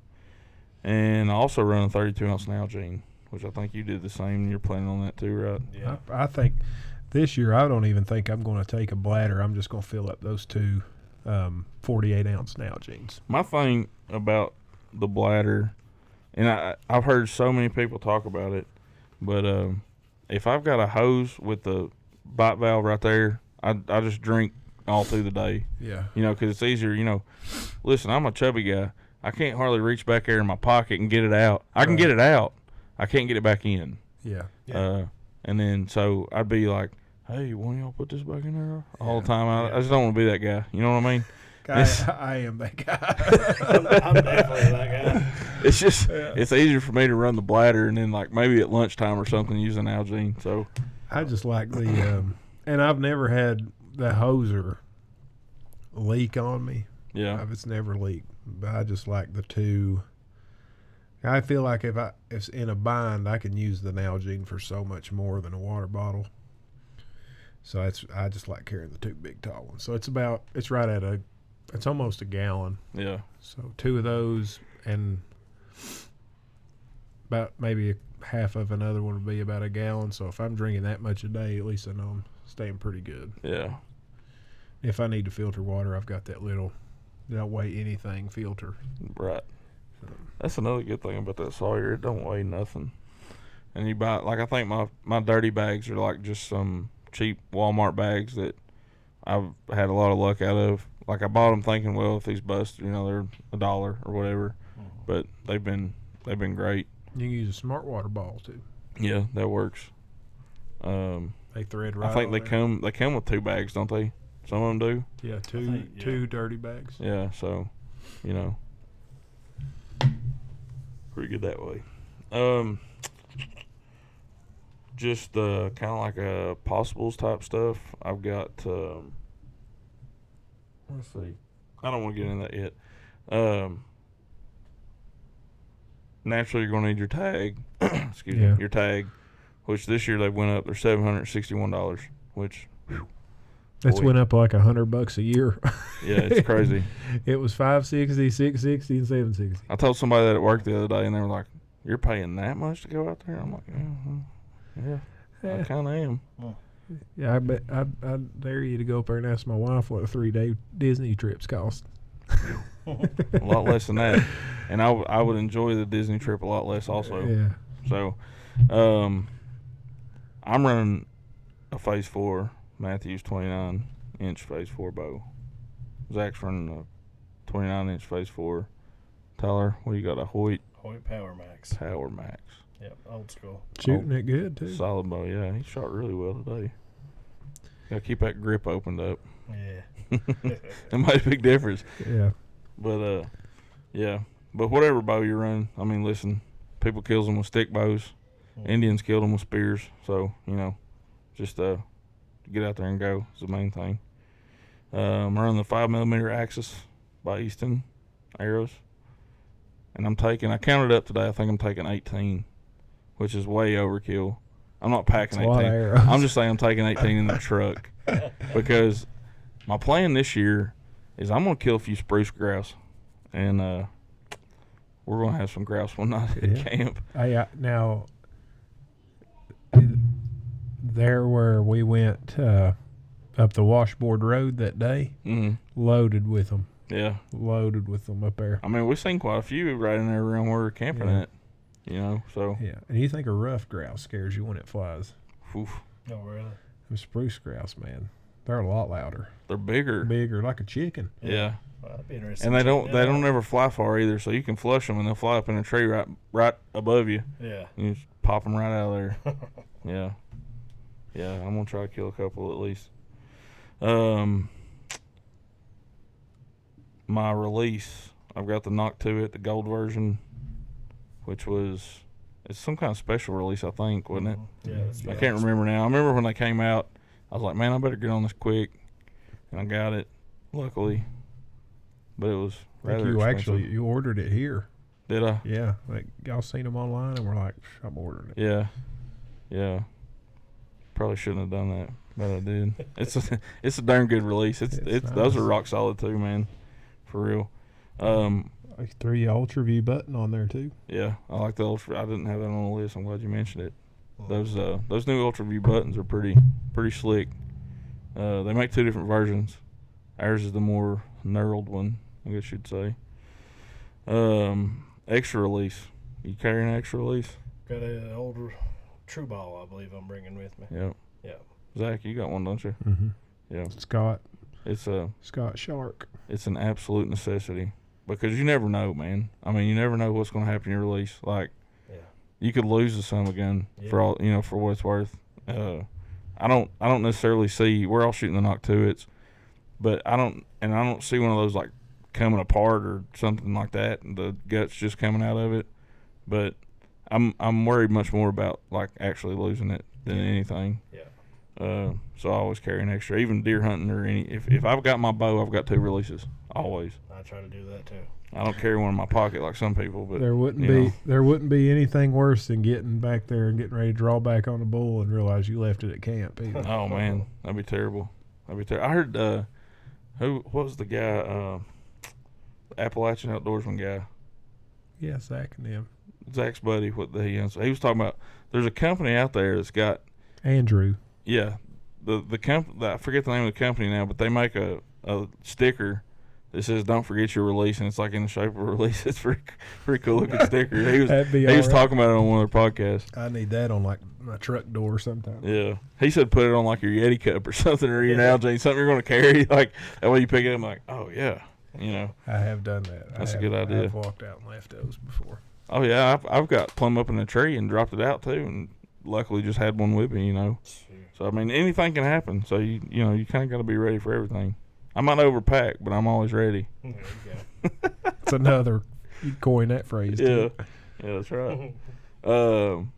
And I also run a thirty two ounce Nalgene, which I think you did the same. You're planning on that too, right? Yeah. I, I think this year I don't even think I'm going to take a bladder. I'm just going to fill up those two um, 48 ounce Nalgenes. My thing about the bladder, and I I've heard so many people talk about it, but um, if I've got a hose with the bite valve right there, I I just drink all through the day. Yeah. You know, because it's easier. You know, listen, I'm a chubby guy. I can't hardly reach back there in my pocket and get it out. I can Right. get it out. I can't get it back in. Yeah. Yeah. Uh, and then so I'd be like, "Hey, why don't y'all put this back in there all the time?" I, Yeah. I just don't want to be that guy. You know what I mean? I, It's- [laughs] I am that guy. I'm, I'm definitely that guy. [laughs] It's just Yeah. it's easier for me to run the bladder and then like maybe at lunchtime or something using a Nalgene. So I just like the, um, and I've never had the hoser leak on me. yeah, I've- It's never leaked, but I just like the two. I feel like if I if it's in a bind, I can use the Nalgene for so much more than a water bottle. So it's I just like carrying the two big tall ones. So it's about it's right at a it's almost a gallon. yeah, So two of those and about maybe a half of another one would be about a gallon. So if I'm drinking that much a day, at least I know I'm staying pretty good. yeah. If I need to filter water, I've got that little don't weigh anything filter. Right. That's another good thing about that Sawyer. It don't weigh nothing. And you buy like I think my my dirty bags are like just some cheap Walmart bags that I've had a lot of luck out of. Like I bought them thinking, well, if these bust, you know, they're a dollar or whatever. But they've been they've been great. You can use a smart water ball too. Yeah, that works. Um, They thread right. I think they there. come they come with two bags, don't they? Some of them do. Yeah, two think, yeah. two dirty bags. Yeah, so you know, pretty good that way. Um, just uh, kind of like a possibles type stuff. I've got. Um, let's see. I don't want to get into that yet. Um, naturally, you're going to need your tag. [coughs] excuse Yeah. me, your tag, which this year they went up. They're seven hundred sixty-one dollars, which That's Boy. went up like a hundred bucks a year. [laughs] yeah, it's crazy. [laughs] it was 560, 660, and 760. I told somebody that at work the other day, and they were like, "You're paying that much to go out there?" I'm like, "Yeah, well, yeah, I kind of am." yeah I bet I I dare you to go up there and ask my wife what a three day Disney trips cost. [laughs] A lot less than that, and I, w- I would enjoy the Disney trip a lot less also. Yeah. So, um, I'm running a Phase Four Mathews 29 inch Phase Four bow. Zach's running a 29 inch Phase Four. Tyler, what do you got? A Hoyt Hoyt Power Max. Power Max. Yep, old school. Shooting it good too. Solid bow, yeah. He shot really well today. Gotta keep that grip opened up. Yeah. [laughs] it made a big difference. Yeah. But uh, yeah. But whatever bow you're running, I mean, listen, people kills them with stick bows. Indians killed them with spears. So you know, just uh, get out there and go is the main thing. Um, I'm running the five millimeter Axis by Easton arrows, and I'm taking. I counted up today. I think I'm taking 18, which is way overkill. I'm not packing It's a lot 18. of arrows. I'm just saying I'm taking 18 in the truck [laughs] because my plan this year is I'm gonna kill a few spruce grouse, and uh, we're gonna have some grouse one [laughs] night at Yeah. camp. I, uh, now there where we went uh, up the washboard road that day, Mm, loaded with them. Yeah. loaded with them up there. I mean, we've seen quite a few right in there around where we're camping Yeah. at. You know, so Yeah, and you think a ruffed grouse scares you when it flies? oof, No, really. Them spruce grouse, man, they're a lot louder, they're bigger. bigger, like a chicken. Yeah. Well, that'd be interesting. And they don't they don't ever fly far either, so you can flush them and they'll fly up in a tree right right above you. Yeah. You just pop them right out of there. [laughs] Yeah, yeah. I'm gonna try to kill a couple at least. Um, my release, I've got the knock to it, the gold version, which was it's some kind of special release, I think, wasn't it? Yeah. that's I can't remember now. I remember when they came out, I was like, man, I better get on this quick, and I got it, luckily. But it was I think rather you expensive. actually you ordered it here. did I? Yeah, like y'all seen them online, and we're like, I'm ordering it. Yeah, yeah. Probably shouldn't have done that, but I did. [laughs] It's a it's a darn good release. It's It's it's, those are rock solid too, man, for real. Um, I threw you Ultra View button on there too. yeah, I like the ultra. I didn't have that on the list. I'm glad you mentioned it. Those uh those new ultra view buttons are pretty pretty slick. Uh, they make two different versions. Ours is the more knurled one, I guess you'd say. Um, extra release. You carrying an extra release? Got an older TruBall, I believe I'm bringing with me. Yep. Yeah. Zach, you got one, don't you? Mm-hmm. Yeah. Scott It's a Scott Shark. it's an absolute necessity because you never know, man. I mean, you never know what's going to happen in your release. Like Yeah. you could lose the summer gun for all you know for what it's worth. Uh, I don't I don't necessarily see we're all shooting the knock to it's, but I don't and I don't see one of those like coming apart or something like that. And the guts just coming out of it, but I'm I'm worried much more about like actually losing it than Yeah. anything. Yeah. Uh, so I always carry an extra, even deer hunting or any. If if I've got my bow, I've got two releases always. I try to do that too. I don't carry one in my pocket like some people, but There wouldn't be know. there wouldn't be anything worse than getting back there and getting ready to draw back on a bull and realize you left it at camp. Either. [laughs] Oh man, that'd be terrible. That'd be terrible. I heard uh, who what was the guy? Uh, Appalachian outdoorsman guy, yeah, Zach and them. Zach's buddy. What the he he was talking about? There's a company out there that's got Andrew. yeah the the comp I forget the name of the company now, but they make a a sticker. That says "Don't forget your release," and it's like in the shape of a release. It's pretty, pretty cool looking sticker. He was he was alright. talking about it on one of their podcasts. I need that on like my truck door sometime. Yeah, he said put it on like your Yeti cup or [laughs] something, or your Yeah. Nalgene, something you're going to carry. [laughs] Like that way you pick it up. I'm like, oh yeah, you know. I have done that. I That's a have- good idea. I've walked out and left those before. Oh yeah, I've I've got plumb up in a tree and dropped it out too, and luckily just had one with me. You know, so I mean anything can happen. So you you know you kind of got to be ready for everything. I might overpack, but I'm always ready. It's [laughs] another. You coin that phrase. Yeah, too. yeah, that's right. go. [laughs] Um,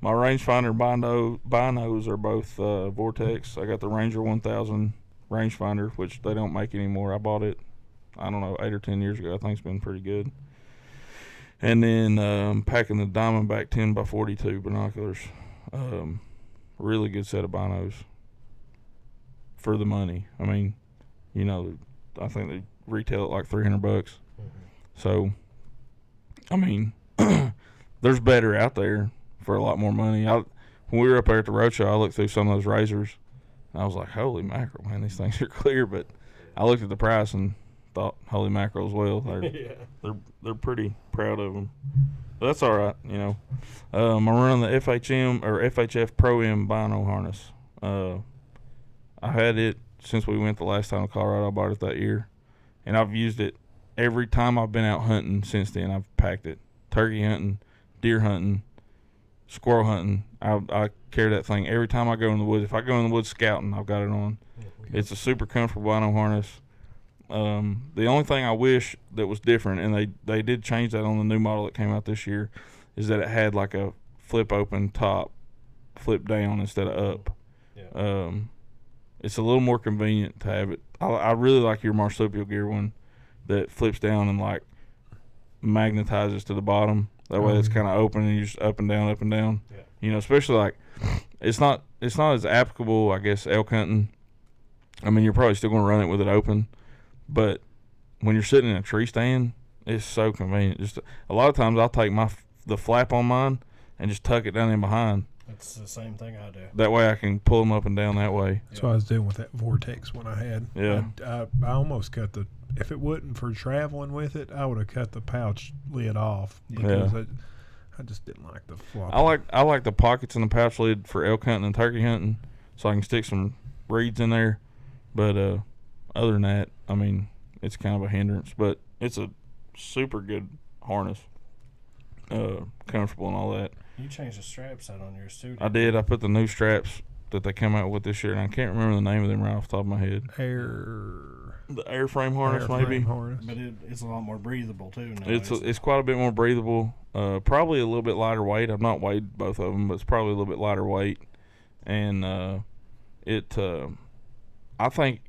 my rangefinder bino binos are both uh, Vortex. I got the Ranger 1000 rangefinder, which they don't make anymore. I bought it, I don't know, eight or ten years ago. I think it's been pretty good. And then um, packing the Diamondback 10 by 42 binoculars. Um, really good set of binos for the money. I mean, you know, I think they retail at like 300 bucks. So, I mean, [clears throat] there's better out there for a lot more money. I when we were up there at the roadshow, I looked through some of those razors, and I was like, "Holy mackerel, man! These things [laughs] are clear." But I looked at the price and thought, "Holy mackerel as well." They're [laughs] yeah. they're they're pretty proud of them. But that's all right, you know. Um, I'm running the FHM or FHF Pro M Bino harness. Uh, I had it since we went the last time to Colorado. I bought it that year, and I've used it every time I've been out hunting since then. I've packed it, turkey hunting, deer hunting, squirrel hunting. I I carry that thing every time I go in the woods. If I go in the woods scouting, I've got it on. It's a super comfortable bino harness. Um, the only thing I wish that was different, and they, they did change that on the new model that came out this year, is that it had like a flip open top, flip down instead of up. Yeah. Um, it's a little more convenient to have it. I, I really like your marsupial gear one that flips down and like magnetizes to the bottom. That way, it's Mhm. kind of open and you just up and down, up and down. Yeah. You know, especially like it's not it's not as applicable, I guess, elk hunting. I mean, you're probably still going to run it with it open, but when you're sitting in a tree stand, it's so convenient. Just a lot of times, I'll take my the flap on mine and just tuck it down in behind. It's the same thing I do. That way, I can pull them up and down that way. That's what I was doing with that vortex when I had. Uh, Yeah. I, I, I almost cut the if it wasn't for traveling with it, I would have cut the pouch lid off Yeah. because I, I just didn't like the flop. I like I like the pockets in the pouch lid for elk hunting and turkey hunting, so I can stick some reeds in there. But uh, other than that, I mean, it's kind of a hindrance. But it's a super good harness, uh, comfortable and all that. You changed the straps out on yours too. I didn't. I put the new straps that they come out with this year, and I can't remember the name of them right off the top of my head. air The airframe harness, airframe maybe. harness. But it, it's a lot more breathable too. Now. It's it's quite a bit more breathable. Uh, probably a little bit lighter weight. I've not weighed both of them, but it's probably a little bit lighter weight. And uh, it, uh, I think,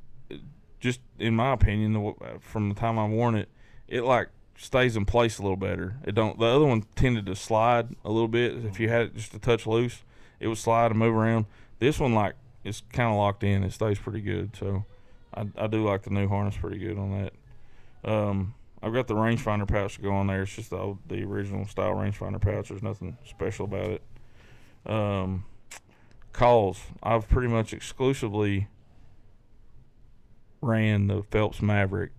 just in my opinion, the, from the time I've worn it, it like stays in place a little better. It don't. The other one tended to slide a little bit. If you had it just a touch loose, it would slide and move around. This one like it's kind of locked in. It stays pretty good. So I, I do like the new harness pretty good on that. Um, I've got the rangefinder pouch to go on there. It's just the old, the original style rangefinder pouch. There's nothing special about it. Um, calls. I've pretty much exclusively ran the Phelps Maverick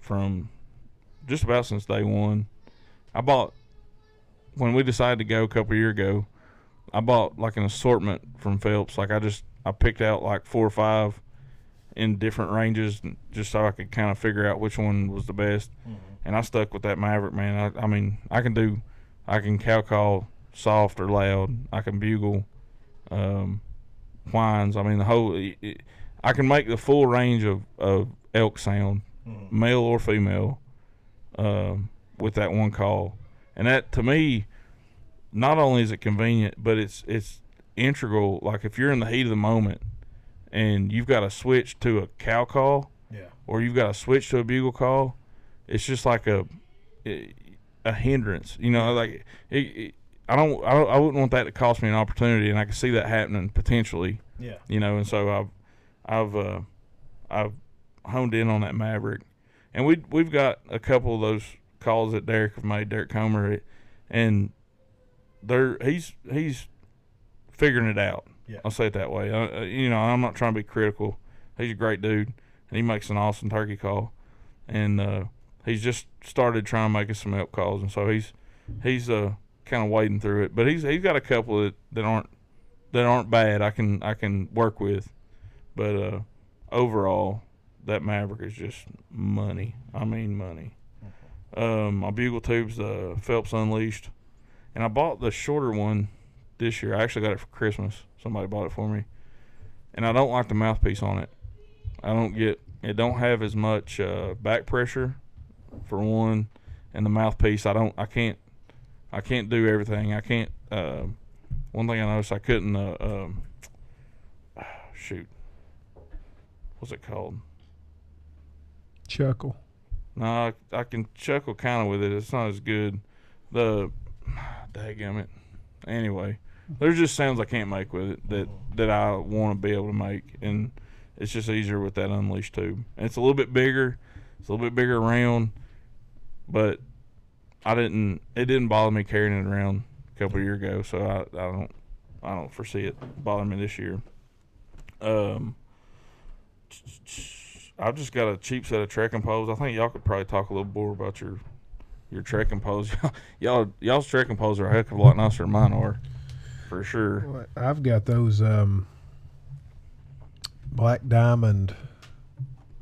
from just about since day one. I bought when we decided to go a couple year ago. I bought like an assortment from Phelps. Like I just I picked out like four or five in different ranges just so I could kind of figure out which one was the best. Mhm. And I stuck with that Maverick, man. I, I mean, I can do, I can cow call soft or loud. I can bugle, um, whines. I mean, the whole, it, it- I can make the full range of, of elk sound, Mhm. male or female, um, with that one call. And that, to me, not only is it convenient, but it's it's integral. Like if you're in the heat of the moment and you've got to switch to a cow call, Yeah. or you've got to switch to a bugle call, it's just like a a hindrance. You know, like it, it, I don't, I don't, I wouldn't want that to cost me an opportunity, and I can see that happening potentially. Yeah. You know, and so I've, I've, uh, I've honed in on that Maverick, and we we've got a couple of those calls that Derek have made, Derek Comer, and they're he's he's figuring it out. Yeah. I'll say it that way. Uh, uh, you know, I'm not trying to be critical. He's a great dude, and he makes an awesome turkey call, and uh, he's just started trying to make us some elk calls, and so he's he's uh kind of wading through it. But he's he's got a couple that, that aren't that aren't bad. I can I can work with, but uh, overall, that Maverick is just money. I mean money. Um, my bugle tubes, the Phelps Unleashed, and I bought the shorter one this year. I actually got it for Christmas. Somebody bought it for me, and I don't like the mouthpiece on it. I don't get it. Don't have as much uh, back pressure, for one, and the mouthpiece. I don't. I can't. I can't do everything. I can't. Uh, one thing I noticed, I couldn't. Uh, um, [sighs] shoot, what's it called? Chuckle. No, I, I can chuckle kind of with it. It's not as good. The [sighs] it. Anyway, there's just sounds I can't make with it that that I want to be able to make, and it's just easier with that unleashed tube. And it's a little bit bigger. It's a little bit bigger around, but I didn't. It didn't bother me carrying it around a couple years ago, so I, I don't. I don't foresee it bothering me this year. Um, I've just got a cheap set of trekking poles. I think y'all could probably talk a little more about your your trekking poles. [laughs] y'all y'all's trekking poles are a heck of a lot nicer than mine are, for sure. Well, I've got those um, black diamond.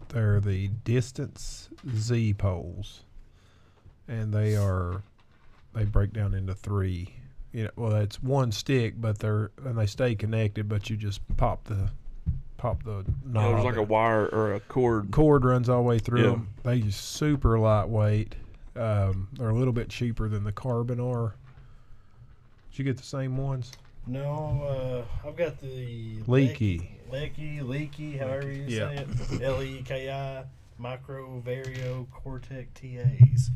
They're the distance Z poles, and they are they break down into three. You know, well, it's one stick, but they're and they stay connected. But you just pop the pop the Yeah, knob. there's like a wire or a cord. cord runs all the way through Yeah. them. They are super lightweight. Um, they're a little bit cheaper than the carbon are. Did you get the same ones? No, uh, I've got the Leaky. Leaky, leaky, however you Yeah. say it. [laughs] L E K I Micro Vario Cortec TAs.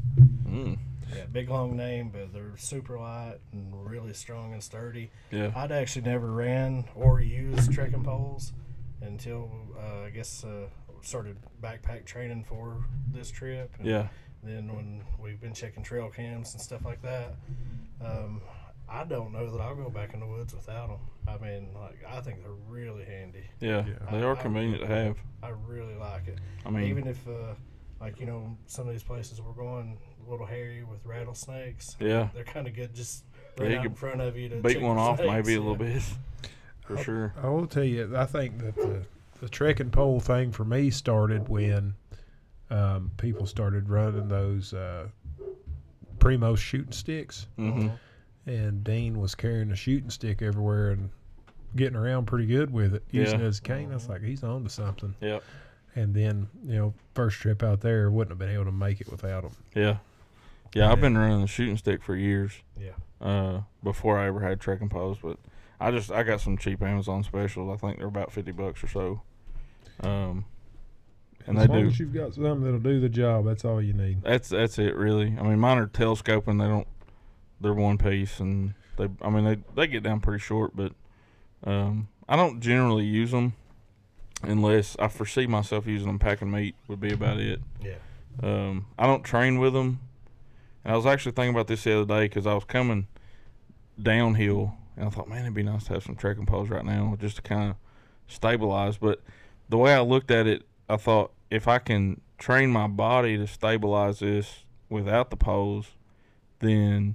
Mm, Yeah, big long name, but they're super light and really strong and sturdy. yeah. I'd actually never ran or used trekking poles until uh, I guess uh, started backpack training for this trip. And Yeah. Then when we've been checking trail cams and stuff like that, um, I don't know that I'll go back in the woods without them. I mean, like I think they're really handy. Yeah. Yeah. They are convenient to have. I really like it. I mean, Even if uh, like you know some of these places we're going a little hairy with rattlesnakes. Yeah. they're kind of good just right you out in front of you to Beat check one off snakes, maybe a yeah. little bit. For sure. I will tell you, I think that the, the trekking pole thing for me started when um, people started running those uh, Primos shooting sticks, Mm-hmm. and Dean was carrying a shooting stick everywhere and getting around pretty good with it, using Yeah. it as a cane. I was like, he's on to something. Yep. And then, you know, first trip out there, wouldn't have been able to make it without him. Yeah. Yeah, I've been running the shooting stick for years. Yeah. Uh, before I ever had trekking poles, but I just I got some cheap Amazon specials. I think they're about fifty bucks or so. Um, and as they long do. as you've got something that'll do the job, that's all you need. That's that's it really. I mean, mine are telescoping. They don't. They're one piece, and they. I mean, they they get down pretty short, but um, I don't generally use them unless I foresee myself using them packing meat. Would be about it. Yeah. Um, I don't train with them. And I was actually thinking about this the other day because I was coming downhill, and I thought, man, it'd be nice to have some trekking poles right now just to kind of stabilize. But the way I looked at it, I thought if I can train my body to stabilize this without the poles, then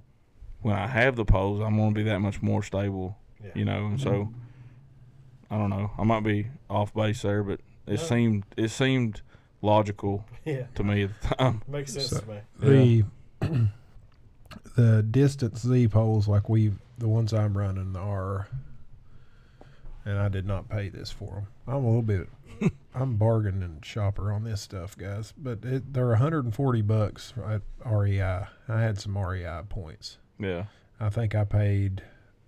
when I have the poles, I'm going to be that much more stable, Yeah. you know. And so mm-hmm. I don't know. I might be off base there, but it No. seemed it seemed logical [laughs] Yeah. to me at the time. Makes sense So- to me. the [clears throat] the distance Z poles like we the ones I'm running are and I did not pay this for them. I'm a little bit [laughs] I'm bargaining shopper on this stuff, guys, but it, they're 140 bucks at REI. I had some REI points. Yeah, I think I paid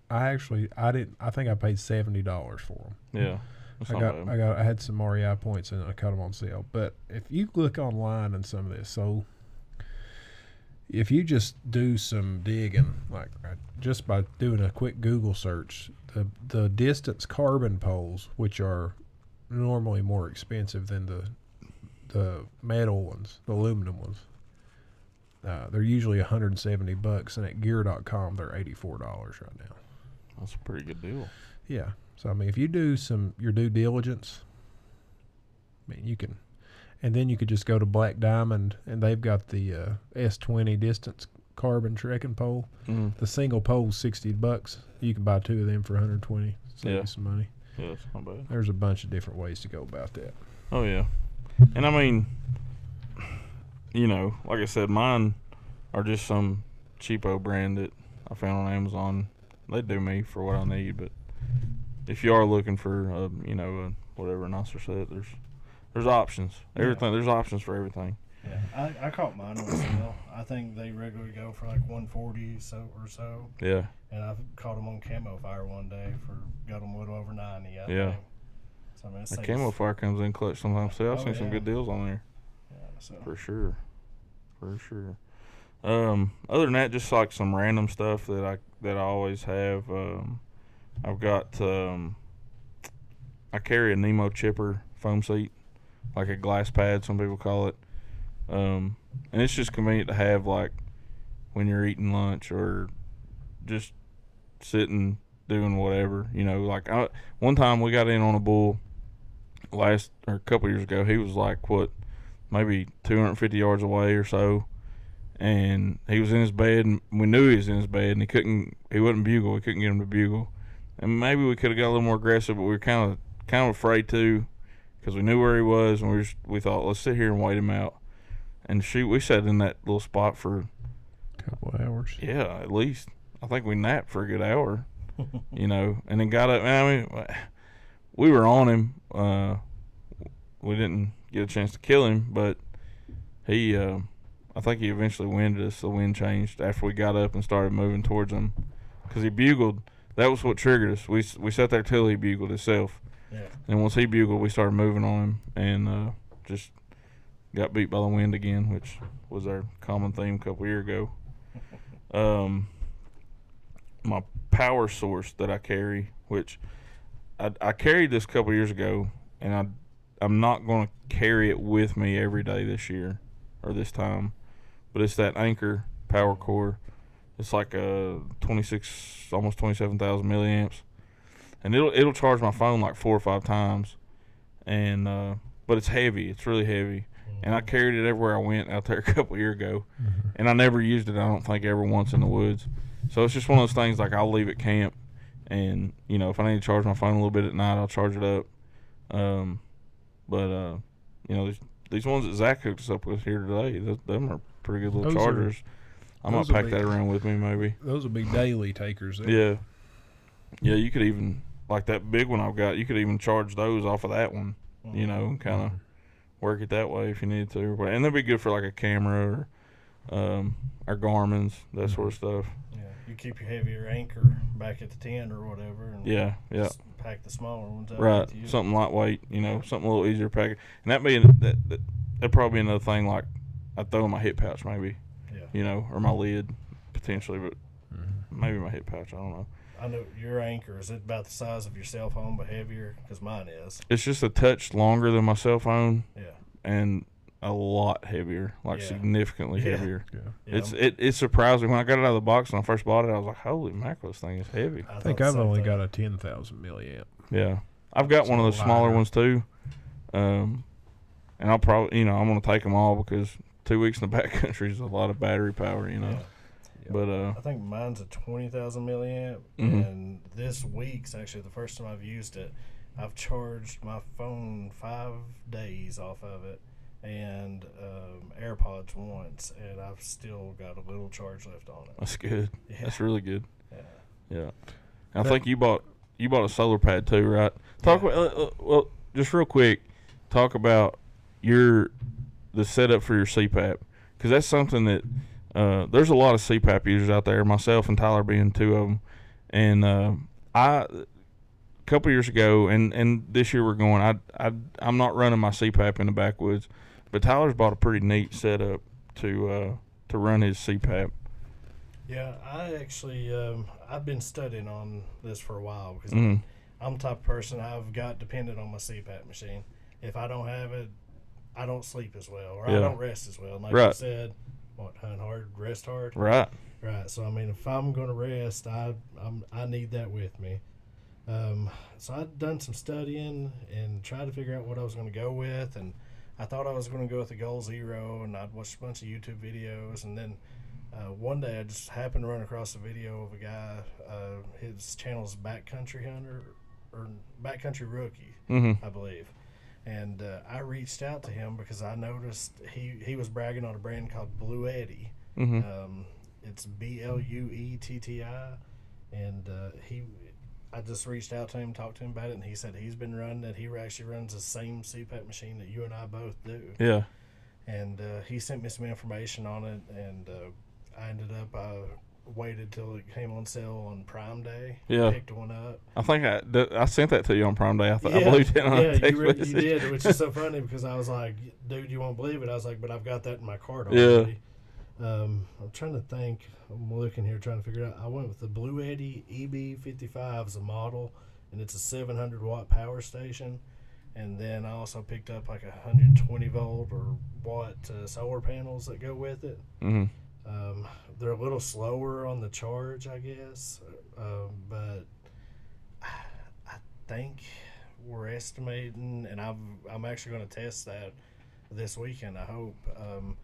I actually I didn't I think I paid $70 for them. yeah. I got. I got I had some REI points and I cut them on sale. But if you look online and some of this, so if you just do some digging, like uh, just by doing a quick Google search, the the distance carbon poles, which are normally more expensive than the the metal ones, the aluminum ones. Uh, they're usually 170 bucks, and at gear.com they're 84 dollars right now. That's a pretty good deal. Yeah. So I mean, if you do some your due diligence, I mean, you can, and then you could just go to Black Diamond, and they've got the uh, S20 distance carbon trekking pole. Mm. The single pole's sixty bucks. You can buy two of them for 120. Save Yeah. you some money. Yeah, not bad. There's a bunch of different ways to go about that. Oh yeah, and I mean, you know, like I said, mine are just some cheapo brand that I found on Amazon. They do me for what I need, but if you are looking for, uh, you know, a, whatever Nasser set, there's there's options. Yeah. Everything there's options for everything. Yeah, I, I caught mine on sale. I think they regularly go for like 140 so or so, Yeah, and I caught them on Camo Fire one day for got them a little over 90. I Yeah. think. So I mean, the camo fire comes in clutch sometimes too. I've Oh, seen some good deals on there. Yeah, so For sure. For sure. Um, other than that, just like some random stuff that I that I always have. Um, I've got um, I carry a Nemo chipper foam seat, like a glass pad, some people call it. Um, and it's just convenient to have like when you're eating lunch or just sitting doing whatever. You know, like I, one time we got in on a bull last or a couple years ago. He was like what maybe 250 yards away or so, and he was in his bed, and we knew he was in his bed, and he couldn't, he wouldn't bugle. We couldn't get him to bugle, and maybe we could have got a little more aggressive, but we were kind of, kind of afraid to, because we knew where he was, and we just, we thought let's sit here and wait him out, and shoot, we sat in that little spot for a couple of hours. yeah, at least I think we napped for a good hour, [laughs] you know, and then got up. I mean, we were on him. Uh, we didn't get a chance to kill him, but he, uh, I think he eventually winded us. The wind changed after we got up and started moving towards him because he bugled. That was what triggered us. We we sat there till he bugled himself, yeah, and once he bugled, we started moving on him and uh, just got beat by the wind again, which was our common theme a couple years ago. [laughs] Um, my power source that I carry, which I, I carried this a couple years ago, and I I'm not going to carry it with me every day this year or this time, but it's that Anker Power Core. It's like a 26, almost 27,000 milliamps, and it'll it'll charge my phone like four or five times, and uh, but it's heavy. It's really heavy, and I carried it everywhere I went out there [laughs] a couple year ago, Mm-hmm. and I never used it. I don't think ever once in the woods. So it's just one of those things like I'll leave at camp, and you know if I need to charge my phone a little bit at night, I'll charge it up. Um, but uh, you know these these ones that Zach hooked us up with here today, th- them are pretty good little Those are- chargers. I might pack be- that around with me maybe. Those would be daily takers. then. Yeah, yeah. You could even like that big one I've got. You could even charge those off of that one. You know, and kind of work it that way if you need to. And they'd be good for like a camera or um, or Garmin's that sort of stuff. Yeah, you keep your heavier Anker back at the tent or whatever, and Yeah, yeah. pack the smaller ones Right, something lightweight, you know, something a little easier to pack. And that being that, that that'd probably be another thing. Like I throw in my hip pouch, maybe, Yeah, you know, or my lid potentially, but Mm-hmm. maybe my hip pouch. I don't know. I know your Anker is it about the size of your cell phone but heavier? Because mine is. It's just a touch longer than my cell phone Yeah, and a lot heavier, like Yeah. significantly Yeah. heavier. Yeah. yeah It's I'm- it, it surprised me when I got it out of the box when I first bought it. I was like, "Holy mackerel, this thing is heavy." I think I've only got a ten thousand milliamp. Yeah, I've got It's one of a those smaller ones too, um, and I'll probably, you know, I'm gonna take them all because two weeks in the [laughs] backcountry is a lot of battery power, you know. Yeah. But uh, I think mine's a twenty thousand milliamp, Mhm. and this week's actually the first time I've used it. I've charged my phone five days off of it, and um, AirPods once, and I've still got a little charge left on it. that's good. [laughs] Yeah, That's really good. yeah. Yeah, I That- think you bought you bought a solar pad too, right? Talk Yeah. about uh, uh, well, just real quick. Talk about your the setup for your CPAP because that's something that uh, there's a lot of CPAP users out there. Myself and Tyler being two of them, and uh, I a couple years ago and and this year we're going. I I I'm not running my CPAP in the backwoods, but Tyler's bought a pretty neat setup to uh, to run his CPAP. Yeah, I actually um, I've been studying on this for a while because Mm. I'm the type of person I've got dependent on my CPAP machine. If I don't have it, I don't sleep as well, or Yeah. I don't rest as well. And like you said, what hunt hard, rest hard. Right. Right. So I mean, if I'm going to rest, I I'm, I need that with me. Um, so I'd done some studying and tried to figure out what I was going to go with, and I thought I was going to go with the Goal Zero, and I'd watched a bunch of YouTube videos, and then uh, one day I just happened to run across a video of a guy. Uh, his channel's Backcountry Hunter or Backcountry Rookie, Mm-hmm. I believe. And uh, I reached out to him because I noticed he, he was bragging on a brand called Bluetti. Mm-hmm. Um, it's B L U E T T I, and uh, he. I just reached out to him, talked to him about it, and he said he's been running it. He actually runs the same CPAP machine that you and I both do, Yeah. and uh, he sent me some information on it, and uh, I ended up I waited till it came on sale on Prime Day. Yeah. picked one up. I think I, I sent that to you on Prime Day. I, th- I Yeah, believed it on yeah, you, re- you did, which is so [laughs] funny because I was like, "Dude, you won't believe it." I was like, "But I've got that in my cart already." Yeah. already." Um, I'm trying to think. I'm looking here, trying to figure out. I went with the Bluetti EB55 as a model, and it's a 700 watt power station. And then I also picked up like a 120 volt or watt uh, solar panels that go with it. hmm Um, they're a little slower on the charge, I guess, um, but I think we're estimating, and I'm I'm actually going to test that this weekend. I hope. Um,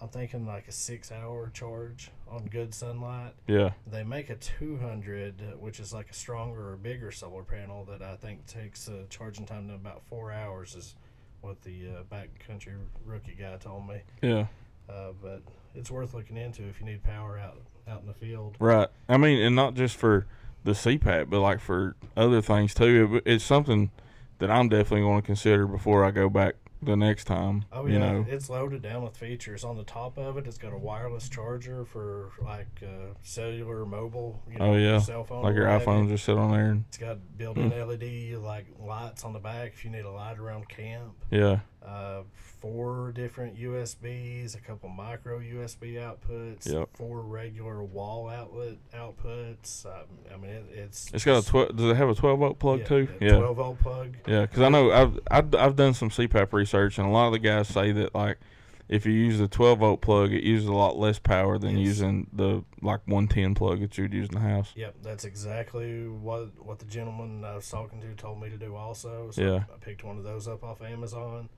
I'm thinking like a six-hour charge on good sunlight. Yeah. They make a 200, uh, which is like a stronger or bigger solar panel that I think takes uh, charging time to about four hours. Is what the uh, backcountry rookie guy told me. Yeah. Uh, but it's worth looking into if you need power out out in the field. Right. I mean, and not just for the CPAP, but like for other things too. It, it's something that I'm definitely going to consider before I go back the next time. Oh you know. it's loaded down with features. On the top of it, it's got a wireless charger for like uh, cellular, mobile. You know, Oh, yeah. cell phone. like your what have you. iPhone just sit on there It's got built-in LED like lights on the back if you need a light around camp. yeah. Uh, four different USBs, a couple micro USB outputs, Yep. four regular wall outlet outputs. Um, I mean, it, it's It's got a twelve. Does it have a twelve volt plug yeah, too? Yeah. 12 volt plug. Yeah, because I know I've, I've I've done some CPAP research, and a lot of the guys say that like if you use the 12 volt plug, it uses a lot less power than Yes. using the like 110 plug that you'd use in the house. Yep, that's exactly what what the gentleman I was talking to told me to do also. So Yeah. I picked one of those up off Amazon,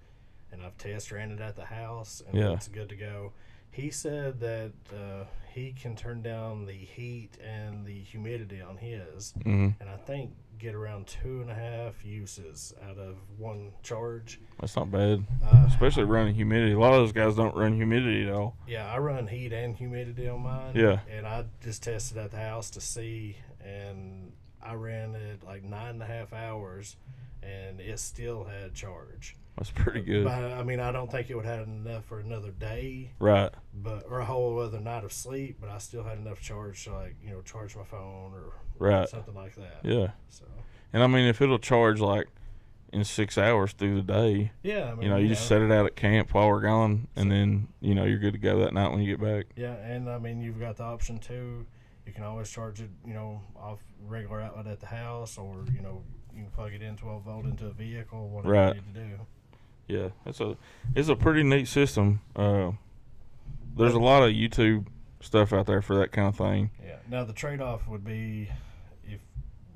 and I've test ran it at the house, and Yeah. it's good to go. He said that uh, he can turn down the heat and the humidity on his, hmm and I think get around two and a half uses out of one charge. That's not bad, Uh, especially running humidity. A lot of those guys don't run humidity at all. Yeah, I run heat and humidity on mine. Yeah. And I just tested at the house to see, and I ran it like nine and a half hours, and it still had charge. That's pretty good. But I mean, I don't think it would have enough for another day, Right. but or a whole other night of sleep. But I still had enough charge to like you know charge my phone or Right. something like that. Yeah. So And I mean, if it'll charge like in six hours through the day, yeah, I mean, you know, you just set it out at camp while we're gone, and then you know you're good to go that night when you get back. Yeah, and I mean, you've got the option too. You can always charge it, you know, off regular outlet at the house, or you know, you can plug it in 12 volt into a vehicle, whatever Right. you need to do. Yeah, it's a it's a pretty neat system. Uh, there's a lot of YouTube stuff out there for that kind of thing. Yeah. Now the trade off would be if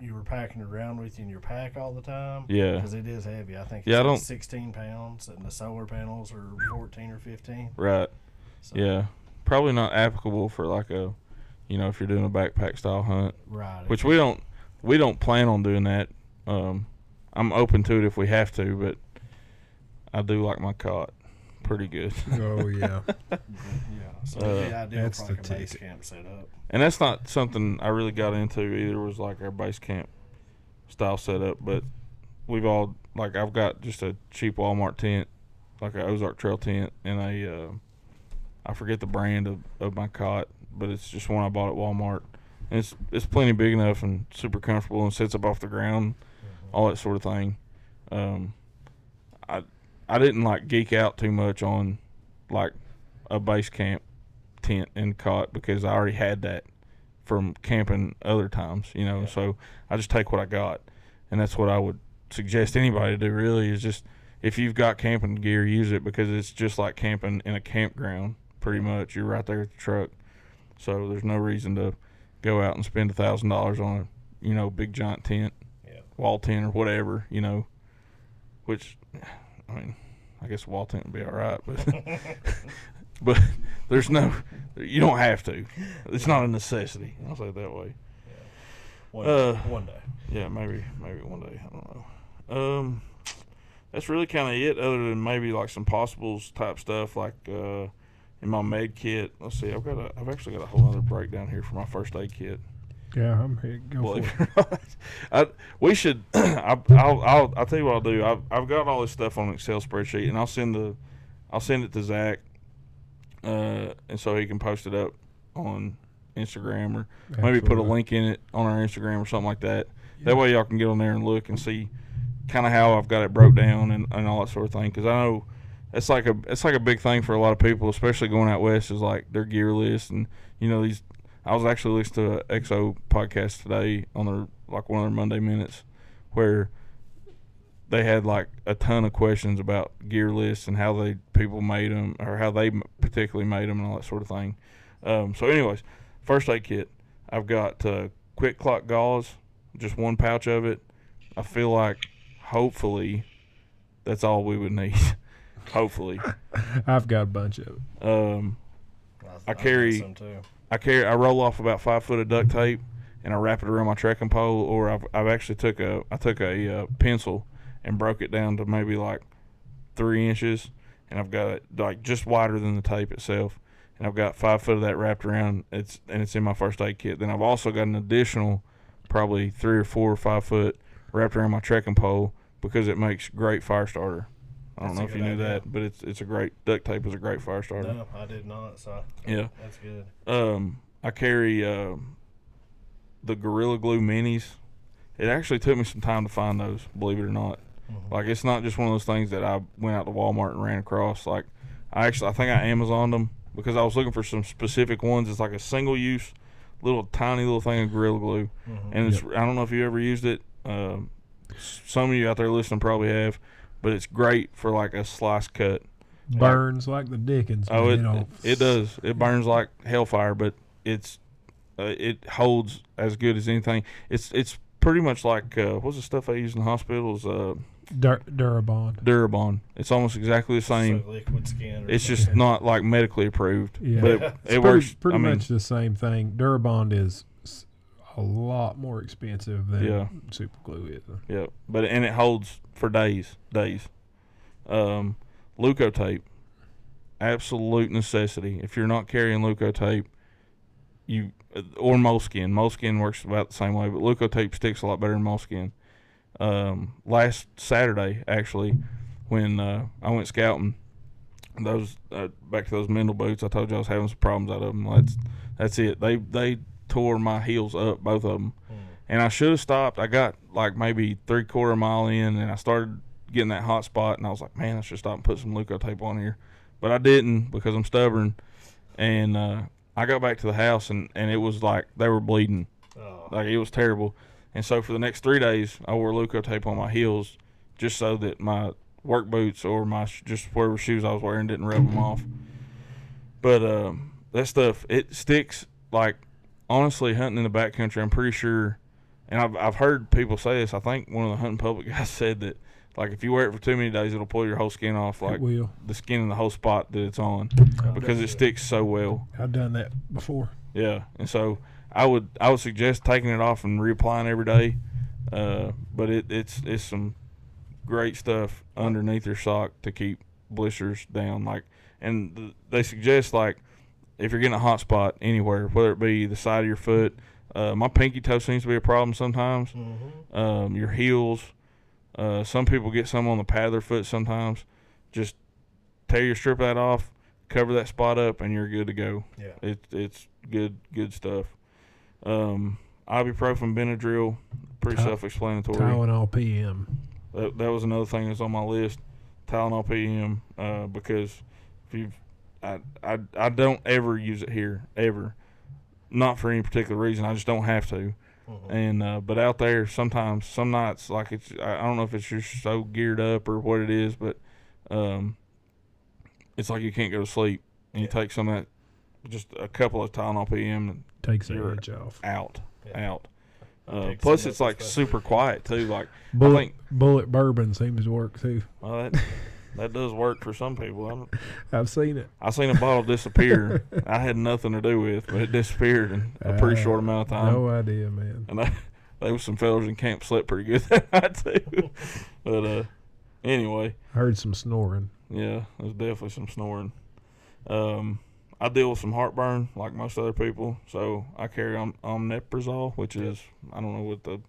you were packing it around with you in your pack all the time. Yeah. Because it is heavy. I think. Yeah, I like don't- 16 pounds, and the solar panels are 14 or 15. Right. So, Yeah. Probably not applicable for like a, you know, if you're doing a backpack style hunt, Right. which we don't we don't plan on doing that. Um, I'm open to it if we have to, but I do like my cot pretty good. Oh yeah. [laughs] yeah. So Uh, it'd be ideal that's for like the a base ticket. camp setup. and that's not something I really got into either. Was like our base camp style setup, but we've all like I've got just a cheap Walmart tent, like a Ozark Trail tent, and a uh, I forget the brand of, of my cot, but it's just one I bought at Walmart. And it's it's plenty big enough and super comfortable and sits up off the ground, all that sort of thing. Um, I I didn't like geek out too much on like a base camp tent and cot because I already had that from camping other times, you know. Yeah. So I just take what I got, and that's what I would suggest anybody to do. Really, is just if you've got camping gear, use it because it's just like camping in a campground. Pretty much, you're right there at the truck, so there's no reason to go out and spend a thousand dollars on a you know big giant tent, Yeah. wall tent or whatever, you know. Which, I mean, I guess tent would be all right, but [laughs] but there's no, you don't have to. It's not a necessity. I'll say it that way. One, Uh, one day. Yeah, maybe maybe one day. I don't know. Um, that's really kind of it. Other than maybe like some possibles type stuff, like uh, in my med kit. Let's see. I've got a. I've actually got a whole other breakdown here for my first aid kit. Yeah, I'm here. Go for [laughs] it. I, we should. [clears throat] I, I'll, I'll. I'll tell you what I'll do. I've, I've got all this stuff on an Excel spreadsheet, and I'll send the. I'll send it to Zach, uh, and so he can post it up on Instagram or it. maybe put a link in it on our Instagram or something like that. That way y'all can get on there and look and see kind of how I've got it broke down and, and all that sort of thing. Because I know it's like a it's like a big thing for a lot of people, especially going out west, is like their gear list and you know these. I was actually listening to a XO podcast today on their like one of their Monday minutes where they had like a ton of questions about gear lists and how they people made them or how they particularly made them and all that sort of thing. Um, so, anyways, first aid kit. I've got uh, QuikClot gauze, just one pouch of it. I feel like hopefully that's all we would need. [laughs] hopefully, [laughs] I've got a bunch of it. um, I I've carry- some too. I carry I roll off about five foot of duct tape and I wrap it around my trekking pole, or I've I've actually took a I took a uh, pencil and broke it down to maybe like three inches, and I've got it like just wider than the tape itself, and I've got five foot of that wrapped around. It's and it's in my first aid kit. Then I've also got an additional probably three or four or five foot wrapped around my trekking pole because it makes great fire starter. I don't That's know if you knew idea. that, but it's it's a great duct tape is a great fire starter. No, I did not. So Yeah. that's good. Um, I carry um the Gorilla Glue minis. It actually took me some time to find those, believe it or not. Mhm. Like it's not just one of those things that I went out to Walmart and ran across. Like I actually I think I Amazoned them because I was looking for some specific ones. It's like a single use little tiny little thing of Gorilla Glue, Mhm. and it's I don't know if you ever used it. Um, some of you out there listening probably have, but it's great for like a slice cut. Burns like the Dickens. Oh, it, it it does. It burns like hellfire, but it's uh, it holds as good as anything. It's it's pretty much like uh, what's the stuff I use in the hospitals? Uh, Dur- Dermabond. Dermabond. It's almost exactly the same. like liquid skin. Or It's just not like medically approved. Yeah. But it, It's it Pretty- works. Pretty I mean, much the same thing. Dermabond is s- a lot more expensive than Yeah. super glue is. Yeah, but and it holds for days, days. Um, Leukotape, absolute necessity. If you're not carrying Leukotape, you or Moleskin. Moleskin works about the same way, but Leukotape sticks a lot better than Moleskin. Um, last Saturday, actually, when uh, I went scouting, those uh, back to those Meindl boots, I told you I was having some problems out of them. That's that's it. They they tore my heels up, both of them Mm. and I should have stopped. I got like maybe three quarter mile in, and I started getting that hot spot, and I was like, man, I should stop and put some Leuko tape on here, but I didn't because I'm stubborn. And uh, I got back to the house, and and it was like they were bleeding, Oh. like it was terrible. And so for the next three days, I wore Leuko tape on my heels, just so that my work boots or my sh- just whatever shoes I was wearing didn't rub them off. But um, that stuff it sticks like honestly hunting in the backcountry. I'm pretty sure, and I've I've heard people say this. I think one of the hunting public [laughs] guys said that like if you wear it for too many days, it'll pull your whole skin off, like will. the skin in the whole spot that it's on, I've because it sticks so well. I've done that before. Yeah, and so I would I would suggest taking it off and reapplying every day. Uh, but it, it's it's some great stuff underneath your sock to keep blisters down. Like, and th- they suggest like if you're getting a hot spot anywhere, whether it be the side of your foot, uh, my pinky toe seems to be a problem sometimes. Mhm. Um, your heels. Uh, some people get some on the pad of their foot sometimes. Just tear your strip that off, cover that spot up, and you're good to go. Yeah. It, it's good good stuff. Um, ibuprofen, Benadryl, pretty Ty- self-explanatory. Tylenol PM. That, that was another thing that's on my list. Tylenol PM, uh, because if you, I, I, I don't ever use it here ever, not for any particular reason. I just don't have to. Mhm. And uh, but out there, sometimes some nights, like it's, I I don't know if it's just so geared up or what it is, but um, it's like you can't go to sleep, and you take some of that, just a couple of Tylenol PM, and Takes the You're edge off. out, Yeah. out. Uh, plus, it's like especially. super quiet too. Like, Bullet, think- bullet bourbon seems to work too. well, that that does work for some people. I'm, I've seen it. I seen a bottle disappear. [laughs] I had nothing to do with, but it disappeared in a pretty Uh, short amount of time. No idea, man. And I, there was some fellas in camp slept pretty good that [laughs] night too. but uh, anyway, I heard some snoring. yeah, there's definitely some snoring. Um, I deal with some heartburn like most other people, so I carry om- omeprazole, which is I don't know what the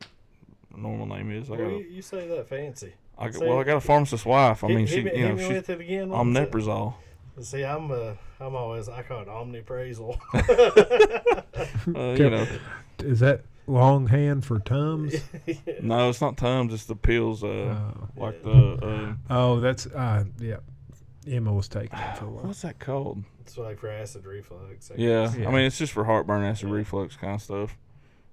normal name is. I got Well, a, you, you say that fancy. I got, say well, I got a pharmacist's wife. I Hit- mean, hit she, me- you know, hit she's with it again. what was it? omeprazole. See, I'm uh, I'm always I call it omnipraisal. [laughs] Uh, [laughs] you know, Is that longhand for Tums? [laughs] no, it's not Tums. It's the pills. Uh, Oh. like the uh, Oh, that's uh, yeah. Emma was taking it for a while. what's that called? it's like for acid reflux. I Yeah. Yeah. I mean it's just for heartburn, acid Yeah. reflux kind of stuff.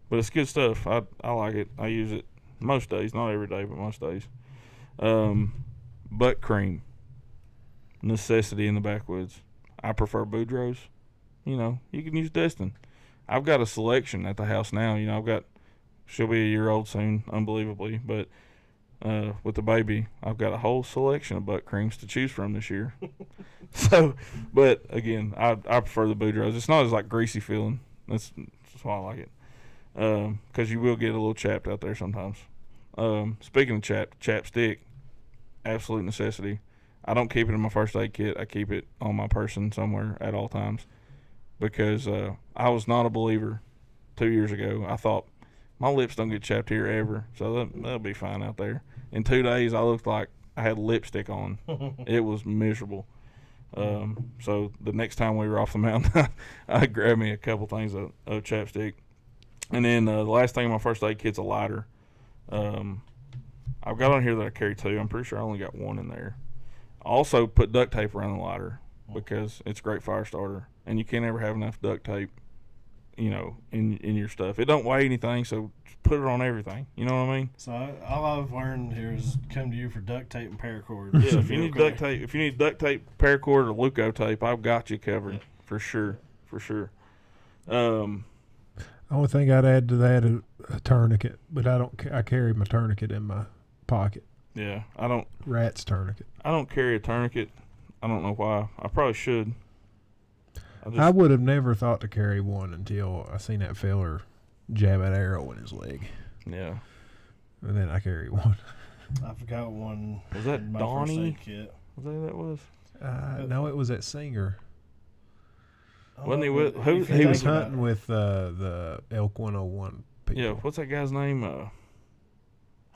But it's good stuff. I I like it. I use it most days, not every day, but most days. Um, butt cream, necessity in the backwoods. I prefer Boudreaux's. You know, you can use Desitin. I've got a selection at the house now. You know, I've got. She'll be a year old soon, unbelievably, but. Uh, with the baby, I've got a whole selection of butt creams to choose from this year. [laughs] so, but again, I I prefer the Boudreaux's. It's not as like greasy feeling. That's, that's why I like it. Um, because you will get a little chapped out there sometimes. Um, speaking of chap chapstick, absolute necessity. I don't keep it in my first aid kit. I keep it on my person somewhere at all times because uh, I was not a believer two years ago. I thought my lips don't get chapped here ever, so that, that'll be fine out there. In two days, I looked like I had lipstick on. [laughs] it was miserable. Um, so the next time we were off the mountain, [laughs] I grabbed me a couple things of, of chapstick, and then uh, the last thing in my first aid kit's a lighter. Um, I've got on here that I carry two. I'm pretty sure I only got one in there. I also put duct tape around the lighter because it's a great fire starter, and you can't ever have enough duct tape, you know, in in your stuff. It don't weigh anything, so just put it on everything. You know what I mean? So I, all I've learned here is come to you for duct tape and paracord. Yeah. Should if you need okay. duct tape, if you need duct tape, paracord, or Leuko tape, I've got you covered for sure, for sure. Um, Only thing I'd add to that is a tourniquet, but I don't. I carry my tourniquet in my pocket. Yeah, I don't. RATS tourniquet. I don't carry a tourniquet. I don't know why. I probably should. I just, I would have never thought to carry one until I seen that feller jab an arrow in his leg, yeah. and then I carry one. [laughs] I've got one. Was that in my first Donnie? kit. Was that who that was? Uh, no, it was that singer. Wasn't he Oh, with- who- he He was hunting with uh, the Elk 101 people. Yeah. What's that guy's name? Uh,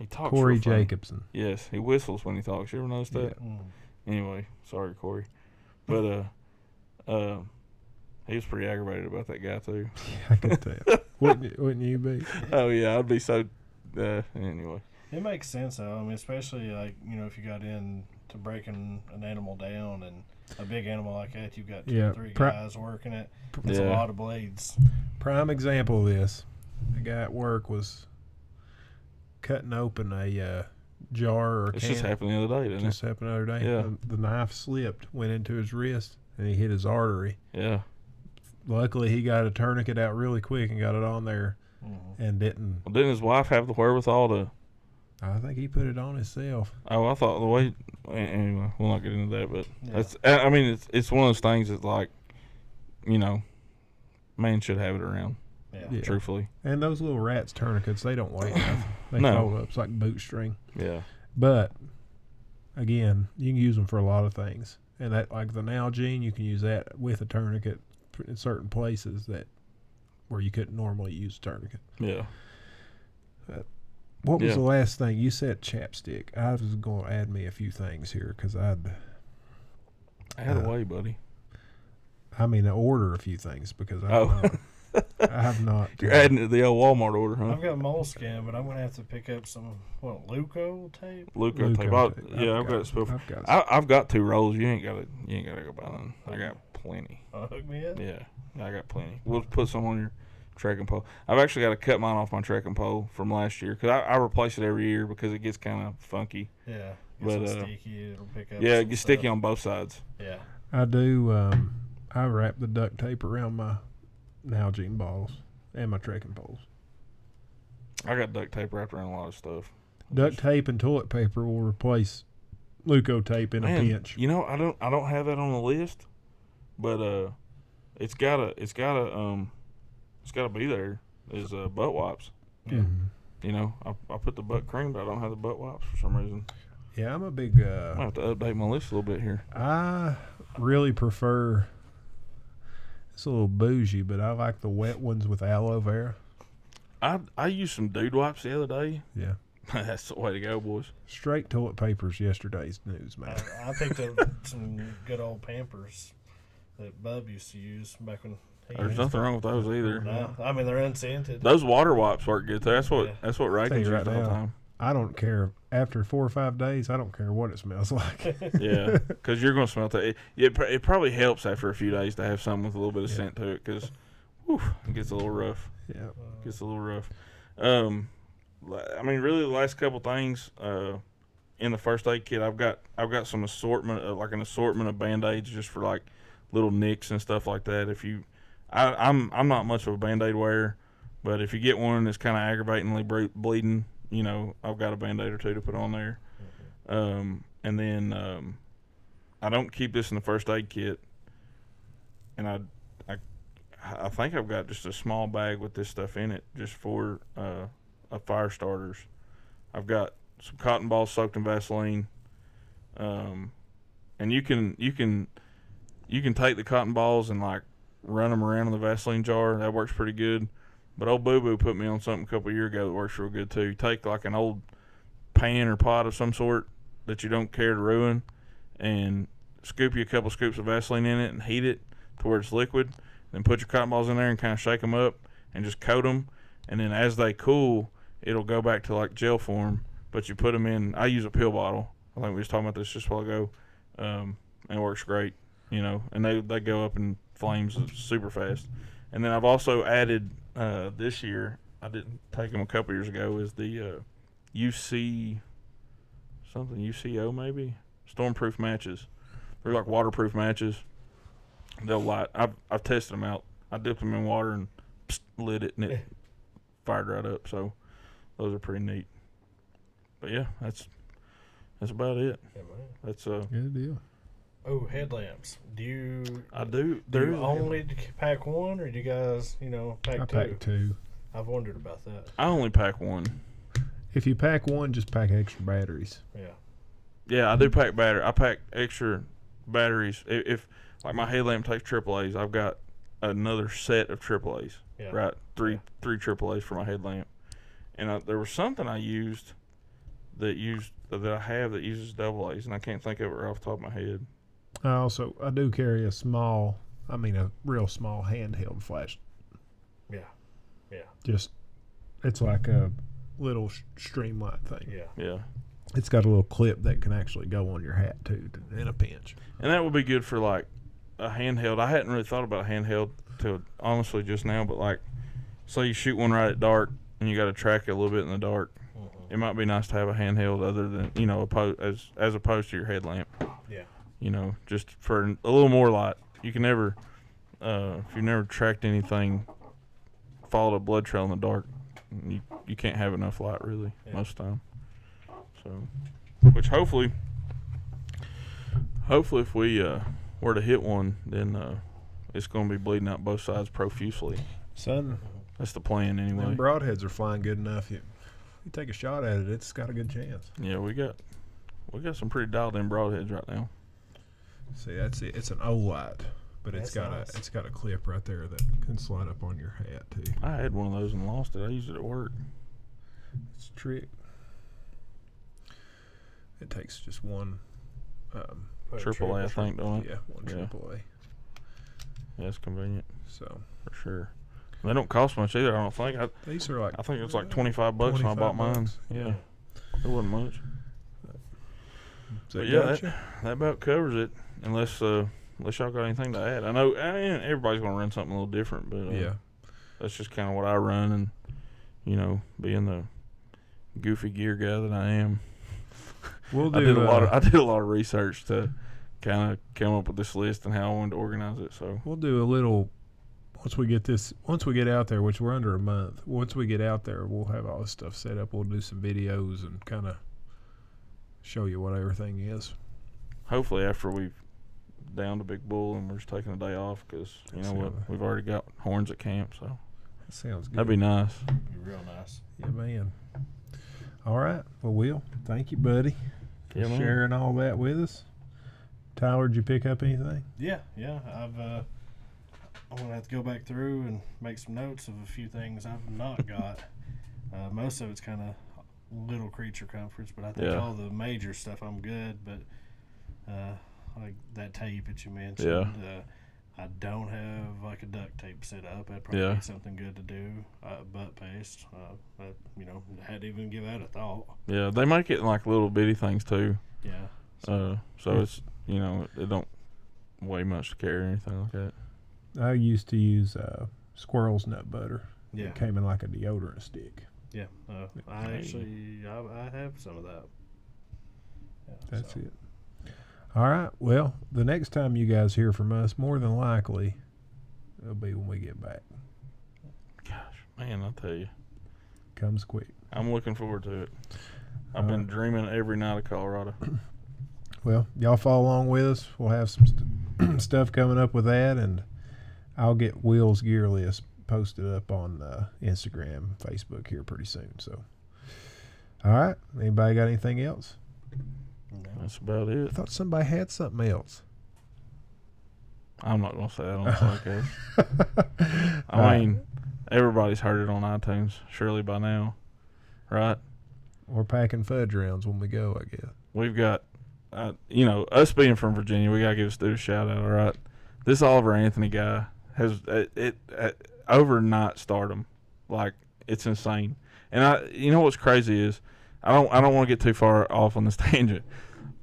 he talks. Corey real funny. Jacobson. Yes, he whistles when he talks. You ever notice that? Yeah. Mm. Anyway, sorry, Corey. But uh, [laughs] uh, he was pretty aggravated about that guy too. [laughs] I could tell. wouldn't, wouldn't you be? [laughs] oh yeah, I'd be so. Uh, anyway. It makes sense though. I mean, especially like you know if you got in to breaking an animal down and a big animal like that, you've got two Yeah, or three pri- guys working it. It's a lot of blades. Prime example of this. A guy at work was cutting open a uh, jar or a It's can. just happened the other day, didn't Just happened the other day. Yeah. The, the knife slipped, went into his wrist, and he hit his artery. Yeah. Luckily, he got a tourniquet out really quick and got it on there, Mhm. and didn't. Well, didn't his wife have the wherewithal to? I think he put it on himself. Oh, I thought the way. Anyway, we'll not get into that, but Yeah. that's. I I mean, it's it's one of those things that's like, you know, man should have it around. Yeah. Yeah. Truthfully, And those little RATS tourniquets, they don't weigh nothing. [clears throat] They No. fold up. It's like bootstring. yeah, But again, you can use them for a lot of things. And that, like the Nalgene, you can use that with a tourniquet in certain places that where you couldn't normally use a tourniquet. yeah. What was Yeah. the last thing you said? Chapstick. I was going to add me a few things here because I'd, Add Uh, away, buddy. I mean, order a few things because I Oh. [laughs] have [laughs] not, I have not. You're adding to the old Walmart order, huh? I've got moleskin, but I'm gonna have to pick up some what Leuko tape. Luca Luco tape. I'll- tape. Yeah, I've got it spilled. I've got I, I've got two rolls. You ain't got to. You ain't got to go buy none. I got plenty. Uh, hook me up. Yeah, I got plenty. We'll put some on your trekking pole. I've actually got to cut mine off my trekking pole from last year because I, I replace it every year because it gets kind of funky. Yeah. But, uh, sticky. It'll pick up. Yeah, it some gets sticky on both sides. Yeah. I do. Um, I wrap the duct tape around my Nalgene bottles and my trekking poles. I got duct tape wrapped around a lot of stuff. Duct tape and toilet paper will replace Leuko tape in a pinch. You know, I don't I don't have that on the list, but uh, it's gotta it's gotta um, it's gotta be there. Is uh, butt wipes. Yeah. Mhm. You know, I, I put the butt cream, but I don't have the butt wipes for some reason. Yeah, I'm a big. I Uh, have to update my list a little bit here. I really prefer. It's a little bougie, but I like the wet ones with aloe vera. I I used some dude wipes the other day. Yeah, [laughs] That's the way to go, boys. straight toilet paper's yesterday's news, man. I, I picked up [laughs] some good old Pampers that Bub used to use back when. He There's used nothing them. wrong with those either. No, I mean they're unscented. Those water wipes work good too. That's what Yeah. that's what Tell you used right all the now. time. I don't care. After four or five days, I don't care what it smells [laughs] like. [laughs] Yeah, because you're gonna smell that. It, it it probably helps after a few days to have something with a little bit of Yeah. scent to it because, it gets a little rough. yeah. Gets a little rough. Um, I mean, really, the last couple things uh, in the first aid kit, I've got I've got some assortment, uh, like an assortment of band aids just for like little nicks and stuff like that. If you, I, I'm I'm not much of a band aid wearer, but if you get one that's kind of aggravatingly bleeding, you know, I've got a band aid or two to put on there. Um, and then um, I don't keep this in the first aid kit, and I, I, I think I've got just a small bag with this stuff in it, just for uh, a fire starters. I've got some cotton balls soaked in Vaseline, um, and you can you can you can take the cotton balls and like run them around in the Vaseline jar. That works pretty good. But old Boo Boo put me on something a couple years ago that works real good too. Take like an old pan or pot of some sort that you don't care to ruin, and scoop you a couple scoops of Vaseline in it and heat it to where it's liquid. Then put your cotton balls in there and kind of shake them up and just coat them. And then as they cool, it'll go back to like gel form. But you put them in. I use a pill bottle. I think we was talking about this just a while ago, um, and it works great. You know, and they they go up in flames super fast. And then I've also added uh, this year. I didn't take them a couple years ago. Is the uh, UC something UCO maybe stormproof matches. They're like waterproof matches. They'll light. I've I've tested them out. I dipped them in water and psst, lit it, and it [laughs] fired right up. So those are pretty neat. But yeah, that's That's about it. Yeah, man. That's uh, Good deal. Oh, headlamps. Do you I do. do you is. only pack one, or do you guys, you know, pack I two? pack two. I've wondered about that. I only pack one. If you pack one, just pack extra batteries. Yeah. Yeah, I do pack battery. I pack extra batteries. If, if like my headlamp takes AAA's, I've got another set of AAA's. Yeah. Right, three Yeah. three AAA's for my headlamp. And I, there was something I used that used that I have that uses double A's, and I can't think of it right off the top of my head. I also I do carry a small, I mean a real small handheld flash. Yeah. Yeah. Just it's like a little streamlight thing. Yeah. Yeah, It's got a little clip that can actually go on your hat too, in a pinch. and that would be good for like a handheld. I hadn't really thought about a handheld till honestly just now, but like, say you shoot one right at dark, and you got to track it a little bit in the dark. Mhm. It might be nice to have a handheld other than you know oppo- as as opposed to your headlamp. Yeah. You know, just for a little more light. You can never, uh, if you've never tracked anything, followed a blood trail in the dark, you you can't have enough light really Yeah. most of the time. So, which hopefully, hopefully if we uh, were to hit one, then uh, it's going to be bleeding out both sides profusely. Son, That's the plan anyway. them broadheads are flying good enough. You, you take a shot at it, it's got a good chance. Yeah, we got we got some pretty dialed in broadheads right now. See, that's it. It's an Olight, but it's That's got nice. a it's got a clip right there that can slide up on your hat too. I had one of those and lost it. I used it at work. It's a trick. It takes just one. Um, a Triple A, I think, don't it? yeah, one Yeah. triple A. Yeah, it's convenient. So for sure. They don't cost much either. I don't think. I, these are like I think it's like twenty five bucks when I 25 bought mine. bucks. Yeah, it wasn't much. so But yeah, gotcha. That about covers it. Unless uh, unless y'all got anything to add. I know I mean, everybody's gonna run something a little different, but uh, yeah. that's just kind of what I run, and you know, being the goofy gear guy that I am, We'll do. I did a lot. uh, Of, I did a lot of research to kind of come up with this list and how I wanted to organize it. So We'll do a little once we get this once we get out there, which we're under a month. Once we get out there, we'll have all this stuff set up. We'll do some videos and kind of show you what everything is. hopefully after we've downed to big bull and we're just taking a day off because you know what, we've already got horns at camp, so That sounds good. that'd be nice. Be real nice. yeah, man. All right. Well, Will, thank you, buddy, for Yeah, sharing all that with us. Tyler, did you pick up anything? Yeah, yeah. I've uh, I'm gonna have to go back through and make some notes of a few things I've not [laughs] got. uh, most of it's kind of little creature comforts, but I think Yeah. all the major stuff I'm good. But uh, like that tape that you mentioned, Yeah. uh, I don't have like a duct tape set up. That'd probably Yeah. be something good to do. Uh, butt paste, uh, but, you know, had to even give that a thought. Yeah, they make it in like little bitty things too. Yeah. Uh, so it's you know it don't weigh much to carry or anything like that. I used to use uh, squirrel's nut butter. Yeah. It came in like a deodorant stick. Yeah. Uh, I actually I, I have some of that. Yeah, That's so. it. All right. Well, the next time you guys hear from us, more than likely, it'll be when we get back. Gosh, man, I tell you, Comes quick. I'm looking forward to it. I've been dreaming every night of Colorado. [clears throat] Well, y'all follow along with us. We'll have some st- [clears throat] stuff coming up with that, and I'll get Will's gear list posted up on uh, Instagram, Facebook here pretty soon. So, all right. Anybody got anything else? No. That's about it. I thought somebody had something else. I'm not gonna say that on the podcast. All right. I mean, everybody's heard it on iTunes, surely by now, right? We're packing fudge rounds when we go, I guess. We've got, uh, you know, us being from Virginia, we gotta give Stu a shout out. All right, this Oliver Anthony guy has it, it uh, overnight stardom, like it's insane. And I, you know, what's crazy is, I don't, I don't want to get too far off on this [laughs] tangent,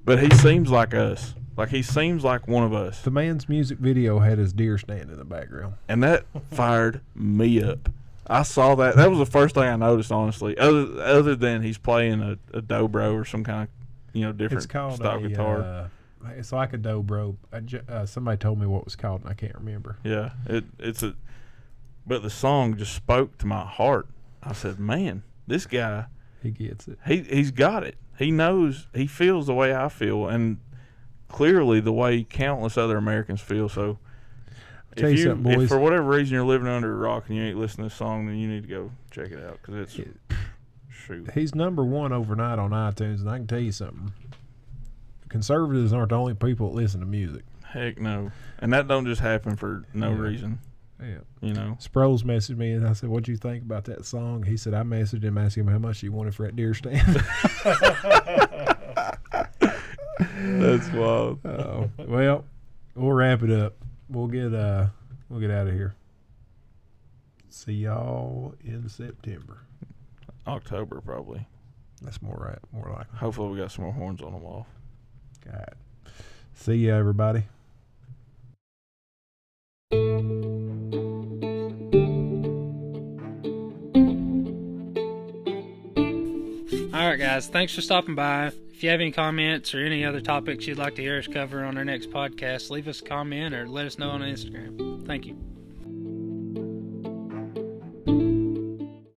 but he seems like us. Like he seems like one of us, The man's music video had his deer stand in the background. and that fired me up. I saw that. That was the first thing I noticed, honestly. Other other than he's playing a, a dobro or some kind of, you know, different It's called style a, guitar. Uh, it's like a dobro. I ju- uh, somebody told me what it was called, and I can't remember. Yeah, it it's a, but the song just spoke to my heart. I said, man, this guy He gets it. he he's got it. He knows. He feels the way I feel, and clearly the way countless other Americans feel. So, Tell if you something, if boys. for whatever reason you're living under a rock and you ain't listening to this song, then you need to go check it out because it's shoot. He's number one overnight on iTunes, and I can tell you something. Conservatives aren't the only people that listen to music. Heck no, and that don't just happen for no Yeah. reason. Yeah. You know. Sproles messaged me, and I said, "What'd you think about that song?" He said, "I messaged him asking him how much he wanted for that deer stand." [laughs] That's wild. Oh [laughs] well, we'll wrap it up. We'll get uh, we'll get out of here. See y'all in September. October probably. That's more right, more likely. Hopefully we got some more horns on the wall. God. See ya, everybody. All right, guys. Thanks for stopping by. If you have any comments or any other topics you'd like to hear us cover on our next podcast, leave us a comment or let us know on Instagram. Thank you.